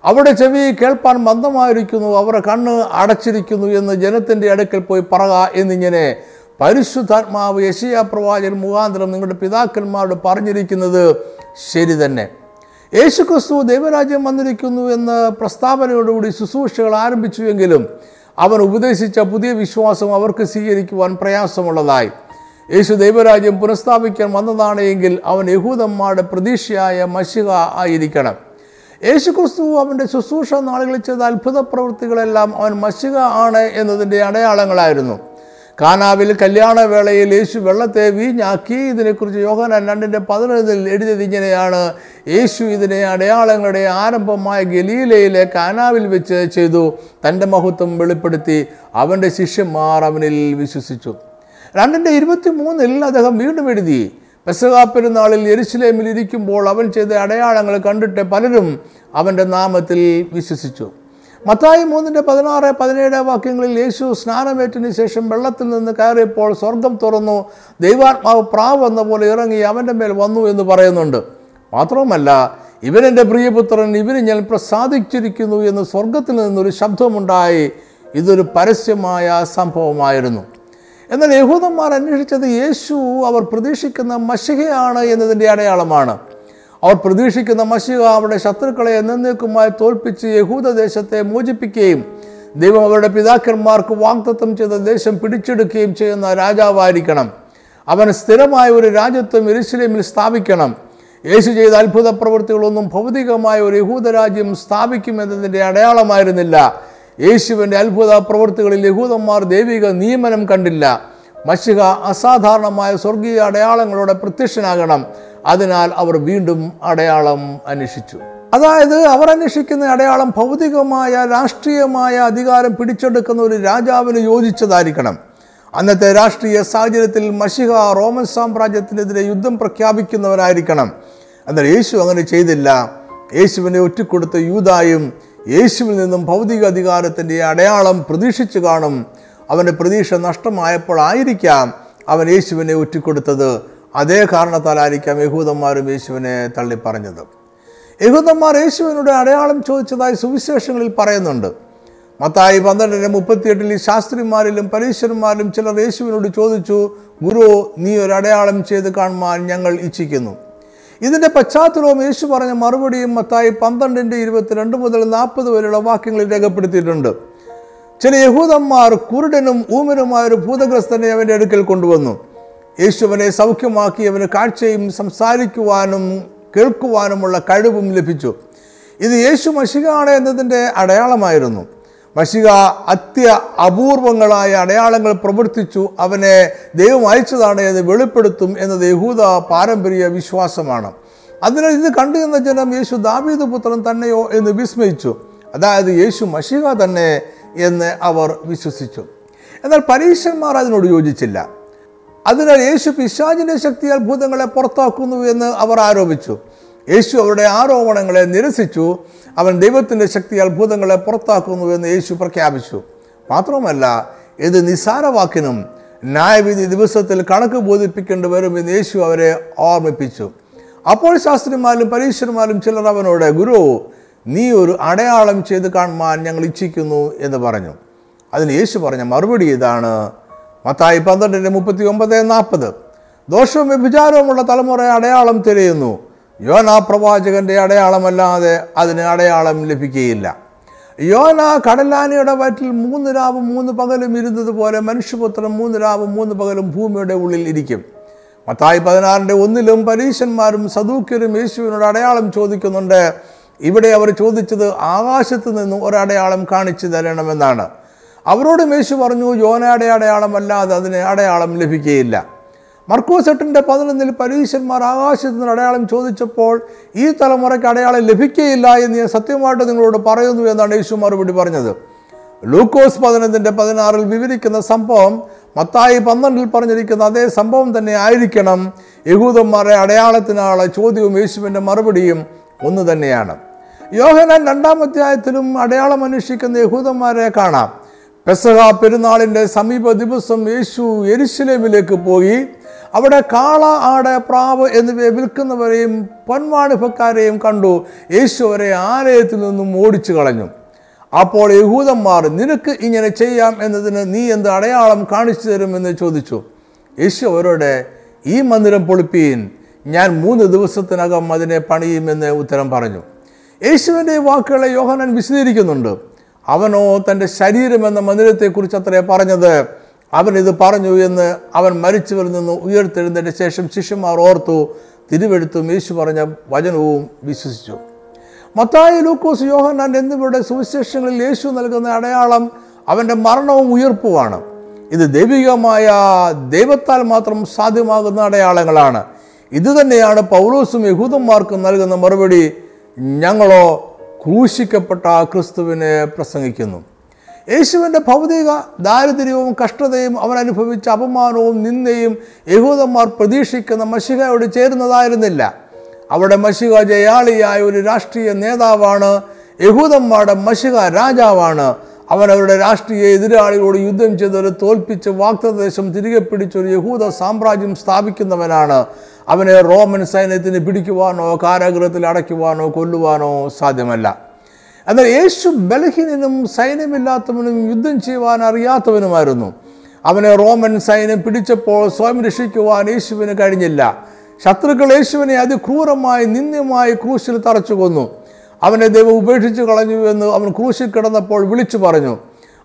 അവിടെ ചെവി കേൾപ്പാൻ മന്ദമായിരിക്കുന്നു അവരുടെ കണ്ണ് അടച്ചിരിക്കുന്നു എന്ന് ജനത്തിന്റെ അടുക്കൽ പോയി പറക എന്നിങ്ങനെ പരിശുദ്ധാത്മാവ് യശിയ പ്രവാചകൻ മുഖാന്തരം നിങ്ങളുടെ പിതാക്കന്മാരോട് പറഞ്ഞിരിക്കുന്നത് ശരി തന്നെ. യേശുക്രിസ്തു ദൈവരാജ്യം വന്നിരിക്കുന്നു എന്ന പ്രസ്താവനയോടുകൂടി ശുശ്രൂഷകൾ ആരംഭിച്ചുവെങ്കിലും അവൻ ഉപദേശിച്ച പുതിയ വിശ്വാസം അവർക്ക് സ്വീകരിക്കുവാൻ പ്രയാസമുള്ളതായി. യേശു ദൈവരാജ്യം പുനഃസ്ഥാപിക്കാൻ വന്നതാണ് എങ്കിൽ അവൻ യഹൂദന്മാരുടെ പ്രതീക്ഷയായ മഷിക ആയിരിക്കണം. യേശുക്രിസ്തു അവന്റെ ശുശ്രൂഷ നാളുകളിൽ ചെയ്ത അത്ഭുത പ്രവൃത്തികളെല്ലാം അവൻ മഷിക ആണ് എന്നതിന്റെ അടയാളങ്ങളായിരുന്നു. കാനാവിൽ കല്യാണവേളയിൽ യേശു വെള്ളത്തെ വീഞ്ഞാക്കി ഇതിനെക്കുറിച്ച് യോഹനാൻ രണ്ടിന്റെ പതിനൊന്നിൽ എഴുതിയത് ഇങ്ങനെയാണ്. യേശു ഇതിനെ അടയാളങ്ങളുടെ ആരംഭമായ ഗലീലയിലെ കാനാവിൽ വെച്ച് ചെയ്തു. തന്റെ മഹത്വം വെളിപ്പെടുത്തി. അവന്റെ ശിഷ്യന്മാർ അവനിൽ വിശ്വസിച്ചു. രണ്ടിന്റെ ഇരുപത്തി മൂന്നിൽ അദ്ദേഹം വീണ്ടും എഴുതി. പെസകാ പെരുന്നാളിൽ എരുസലേമിൽ ഇരിക്കുമ്പോൾ അവൻ ചെയ്ത അടയാളങ്ങൾ കണ്ടിട്ട് പലരും അവന്റെ നാമത്തിൽ വിശ്വസിച്ചു. മത്തായി മൂന്നിന്റെ പതിനാറ് പതിനേഴ് വാക്യങ്ങളിൽ യേശു സ്നാനമേറ്റിന് ശേഷം വെള്ളത്തിൽ നിന്ന് കയറിയപ്പോൾ സ്വർഗം തുറന്നു ദൈവാത്മാവ് പ്രാവ് എന്ന പോലെ ഇറങ്ങി അവന്റെ മേൽ വന്നു എന്ന് പറയുന്നുണ്ട്. മാത്രവുമല്ല ഇവനെന്റെ പ്രിയപുത്രൻ ഇവന് ഞാൻ പ്രസാദിച്ചിരിക്കുന്നു എന്ന് സ്വർഗത്തിൽ നിന്നൊരു ശബ്ദമുണ്ടായി. ഇതൊരു പരസ്യമായ സംഭവമായിരുന്നു. എന്നാൽ യഹൂദന്മാർ അന്വേഷിച്ചത് യേശു അവർ പ്രതീക്ഷിക്കുന്ന മഷികയാണ് എന്നതിന്റെ അടയാളമാണ്. അവർ പ്രതീക്ഷിക്കുന്ന മഷിക അവരുടെ ശത്രുക്കളെ എന്നേക്കുമായി തോൽപ്പിച്ച് യഹൂദദേശത്തെ മോചിപ്പിക്കുകയും ദൈവം അവരുടെ പിതാക്കന്മാർക്ക് വാഗ്ദത്തം ചെയ്ത ദേശം പിടിച്ചെടുക്കുകയും ചെയ്യുന്ന രാജാവായിരിക്കണം. അവൻ സ്ഥിരമായ ഒരു രാജ്യത്വം ഇരുസ്ലിമിൽ സ്ഥാപിക്കണം. യേശു ചെയ്ത അത്ഭുത പ്രവൃത്തികളൊന്നും ഭൗതികമായ ഒരു യഹൂദരാജ്യം സ്ഥാപിക്കുമെന്നതിന്റെ അടയാളമായിരുന്നില്ല. യേശുവിന്റെ അത്ഭുത പ്രവൃത്തികളിൽ യഹൂദന്മാർ ദൈവിക നിയമനം കണ്ടില്ല. മഷിക അസാധാരണമായ സ്വർഗീയ അടയാളങ്ങളോടെ പ്രത്യക്ഷനാകണം. അതിനാൽ അവർ വീണ്ടും അടയാളം അന്വേഷിച്ചു. അതായത് അവർ അന്വേഷിക്കുന്ന അടയാളം ഭൗതികമായ രാഷ്ട്രീയമായ അധികാരം പിടിച്ചെടുക്കുന്ന ഒരു രാജാവിന് യോജിച്ചതായിരിക്കണം. അന്നത്തെ രാഷ്ട്രീയ സാഹചര്യത്തിൽ മഷിക റോമൻ സാമ്രാജ്യത്തിനെതിരെ യുദ്ധം പ്രഖ്യാപിക്കുന്നവരായിരിക്കണം. എന്നാൽ യേശു അങ്ങനെ ചെയ്തില്ല. യേശുവിനെ ഒറ്റിക്കൊടുത്ത യൂതായും യേശുവിൽ നിന്നും ഭൗതിക അധികാരത്തിന്റെ അടയാളം പ്രതീക്ഷിച്ചു കാണും. അവന്റെ പ്രതീക്ഷ നഷ്ടമായപ്പോൾ ആയിരിക്കാം അവൻ യേശുവിനെ ഒറ്റിക്കൊടുത്തത്. അതേ കാരണത്താലായിരിക്കാം യഹൂദന്മാരും യേശുവിനെ തള്ളിപ്പറഞ്ഞത്. യഹൂദന്മാർ യേശുവിനോട് അടയാളം ചോദിച്ചതായി സുവിശേഷങ്ങളിൽ പറയുന്നുണ്ട്. മത്തായി പന്ത്രണ്ടിന് മുപ്പത്തിയെട്ടിൽ ഈ ശാസ്ത്രിമാരിലും പരീശ്വരന്മാരിലും ചിലർ യേശുവിനോട് ചോദിച്ചു ഗുരു നീ ഒരു അടയാളം ചെയ്ത് കാണുവാൻ ഞങ്ങൾ ഇച്ഛിക്കുന്നു. ഇതിന്റെ പശ്ചാത്തലവും യേശു പറഞ്ഞ മറുപടിയും മത്തായി പന്ത്രണ്ടിന്റെ ഇരുപത്തിരണ്ട് മുതൽ നാൽപ്പത് വരെയുള്ള വാക്യങ്ങളിൽ രേഖപ്പെടുത്തിയിട്ടുണ്ട്. ചില യഹൂദന്മാർ കുരുടനും ഊമനുമായ ഒരു ഭൂതഗ്രസ്തനെ അവന്റെ അടുക്കൽ കൊണ്ടുവന്നു. യേശുവനെ സൗഖ്യമാക്കി അവന് കാഴ്ചയും സംസാരിക്കുവാനും കേൾക്കുവാനുമുള്ള കഴിവും ലഭിച്ചു. ഇത് യേശു മഷികാണ് എന്നതിന്റെ അടയാളമായിരുന്നു. മഷിക അത്യ അപൂർവങ്ങളായ അടയാളങ്ങൾ പ്രവർത്തിച്ചു. അവനെ ദൈവം അയച്ചതാണ് എന്ന് വെളിപ്പെടുത്തും എന്നത് യഹൂദ പാരമ്പര്യ വിശ്വാസമാണ്. അതിനാൽ ഇത് കണ്ടു നിന്ന ജനം യേശു ദാവീദ് പുത്രൻ തന്നെയോ എന്ന് വിസ്മയിച്ചു. അതായത് യേശു മഷിക തന്നെ എന്ന് അവർ വിശ്വസിച്ചു. എന്നാൽ പരീക്ഷന്മാർ അതിനോട് യോജിച്ചില്ല. അതിനാൽ യേശു പിശാചിന്റെ ശക്തി ഭൂതങ്ങളെ പുറത്താക്കുന്നു എന്ന് അവർ ആരോപിച്ചു. യേശു അവരുടെ ആരോപണങ്ങളെ നിരസിച്ചു. അവൻ ദൈവത്തിന്റെ ശക്തിയാൽ ഭൂതങ്ങളെ പുറത്താക്കുന്നു എന്ന് യേശു പ്രഖ്യാപിച്ചു. മാത്രമല്ല ഇത് നിസ്സാരവാക്കിനും ന്യായവിധി ദിവസത്തിൽ കണക്ക് ബോധിപ്പിക്കേണ്ടി എന്ന് യേശു അവരെ ഓർമ്മിപ്പിച്ചു. അപ്പോൾ ശാസ്ത്രിമാരും പരീക്ഷന്മാരും ചിലർ അവനോട് ഗുരു നീ ഒരു അടയാളം ചെയ്ത് കാണുവാൻ ഞങ്ങൾ ഇച്ഛിക്കുന്നു എന്ന് പറഞ്ഞു. അതിന് യേശു പറഞ്ഞ മറുപടി ഇതാണ്. മത്തായി പന്ത്രണ്ടിന്റെ മുപ്പത്തി ഒമ്പത് നാൽപ്പത്. ദോഷവും വ്യഭിചാരവുമുള്ള തലമുറ അടയാളം തിരയുന്നു. യോന പ്രവാചകന്റെ അടയാളമല്ലാതെ അതിന് അടയാളം ലഭിക്കുകയില്ല. യോനാ കടലാനയുടെ വയറ്റിൽ മൂന്ന് രാവും മൂന്ന് പകലും ഇരുന്നതുപോലെ മനുഷ്യപുത്രൻ മൂന്ന് രാവും മൂന്ന് പകലും ഭൂമിയുടെ ഉള്ളിൽ ഇരിക്കും. മത്തായി പതിനാറിന്റെ ഒന്നിലും പരീശന്മാരും സദൂക്യരും യേശുവിനോട് അടയാളം ചോദിക്കുന്നുണ്ട്. ഇവിടെ അവർ ചോദിച്ചത് ആകാശത്ത് നിന്നും ഒരടയാളം കാണിച്ചു തരണമെന്നാണ്. അവരോട് യേശു പറഞ്ഞു യോനയുടെ അടയാളമല്ലാതെ അതിന് അടയാളം ലഭിക്കുകയില്ല. മർക്കോസ് എട്ടിന്റെ പതിനൊന്നിൽ പരീശന്മാർ ആകാശത്ത് നിന്ന് അടയാളം ചോദിച്ചപ്പോൾ ഈ തലമുറയ്ക്ക് അടയാളം ലഭിക്കുകയില്ല എന്ന് ഞാൻ സത്യമായിട്ട് നിങ്ങളോട് പറയുന്നു എന്നാണ് യേശു മറുപടി പറഞ്ഞത്. ലൂക്കോസ് പതിനൊന്നിന്റെ പതിനാറിൽ വിവരിക്കുന്ന സംഭവം മത്തായി പന്ത്രണ്ടിൽ പറഞ്ഞിരിക്കുന്ന അതേ സംഭവം തന്നെ ആയിരിക്കണം. യഹൂദന്മാരെ അടയാളത്തിനുള്ള ചോദ്യവും യേശുവിന്റെ മറുപടിയും ഒന്ന് തന്നെയാണ്. യോഹനാൻ രണ്ടാം അധ്യായത്തിലും അടയാളം അന്വേഷിക്കുന്ന യഹൂദന്മാരെ കാണാം. പെസഹ പെരുന്നാളിന്റെ സമീപ ദിവസം യേശു എരിശിലേമിലേക്ക് പോയി. അവിടെ കാള ആട് പ്രാവ് എന്നിവയെ വിൽക്കുന്നവരെയും പൊൻവാണിഭക്കാരെയും കണ്ടു. യേശു അവരെ ആലയത്തിൽ നിന്നും ഓടിച്ചു കളഞ്ഞു. അപ്പോൾ യഹൂദന്മാർ നിനക്ക് ഇങ്ങനെ ചെയ്യാം എന്നതിന് നീ എന്ത് അടയാളം കാണിച്ചു തരുമെന്ന് ചോദിച്ചു. യേശു അവരോട് ഈ മന്ദിരം പൊളിപ്പീൻ. ഞാൻ മൂന്ന് ദിവസത്തിനകം അതിനെ പണിയുമെന്ന് ഉത്തരം പറഞ്ഞു. യേശുവിന്റെ വാക്കുകളെ യോഹനൻ വിശദീകരിക്കുന്നുണ്ട്. അവനോ തന്റെ ശരീരം എന്ന മന്ദിരത്തെക്കുറിച്ച് അത്രേ പറഞ്ഞത്? അവൻ ഇത് പറഞ്ഞു എന്ന് അവൻ മരിച്ചവരിൽ നിന്ന് ഉയർത്തെഴുന്നതിന് ശേഷം ശിഷ്യന്മാർ ഓർത്തു തിരുവെടുത്തും യേശു പറഞ്ഞ വചനവും വിശ്വസിച്ചു. മത്തായ ലൂക്കോസ് യോഹന്നാൻ എന്നിവരുടെ സുവിശേഷങ്ങളിൽ യേശു നൽകുന്ന അടയാളം അവന്റെ മരണവും ഉയർപ്പുമാണ്. ഇത് ദൈവികമായ ദൈവത്താൽ മാത്രം സാധ്യമാകുന്ന അടയാളങ്ങളാണ്. ഇതുതന്നെയാണ് പൗലോസും യഹൂദന്മാർക്കും നൽകുന്ന മറുപടി ഞങ്ങളോ ക്രൂശിക്കപ്പെട്ട ക്രിസ്തുവിനെ പ്രസംഗിക്കുന്നു. യേശുവിന്റെ ഭൗതിക ദാരിദ്ര്യവും കഷ്ടതയും അവനനുഭവിച്ച അപമാനവും നിന്ദയും യഹൂദന്മാർ പ്രതീക്ഷിക്കുന്ന മഷികയോട് ചേരുന്നതായിരുന്നില്ല. അവിടെ മഷിക ജയാളിയായ ഒരു രാഷ്ട്രീയ നേതാവാണ്. യഹൂദന്മാരുടെ മഷിക രാജാവാണ്. അവൻ അവരുടെ രാഷ്ട്രീയ എതിരാളികളോട് യുദ്ധം ചെയ്തവരെ തോൽപ്പിച്ച് വാക്തദേശം തിരികെ പിടിച്ചൊരു യഹൂദ സാമ്രാജ്യം സ്ഥാപിക്കുന്നവനാണ്. അവനെ റോമൻ സൈന്യത്തിന് പിടിക്കുവാനോ കാരാഗ്രഹത്തിൽ അടയ്ക്കുവാനോ കൊല്ലുവാനോ സാധ്യമല്ല. എന്നാൽ യേശു ബലഹീനനും സൈന്യമില്ലാത്തവനും യുദ്ധം ചെയ്യുവാൻ അറിയാത്തവനുമായിരുന്നു. അവനെ റോമൻ സൈന്യം പിടിച്ചപ്പോൾ സ്വയം രക്ഷിക്കുവാൻ യേശുവിന് കഴിഞ്ഞില്ല. ശത്രുക്കൾ യേശുവിനെ അതിക്രൂരമായി നിന്ദ്യമായി ക്രൂശിൽ തറച്ചു കൊന്നു. അവനെ ദൈവം ഉപേക്ഷിച്ചു കളഞ്ഞു എന്ന് അവൻ ക്രൂശിൽ കിടന്നപ്പോൾ വിളിച്ചു പറഞ്ഞു.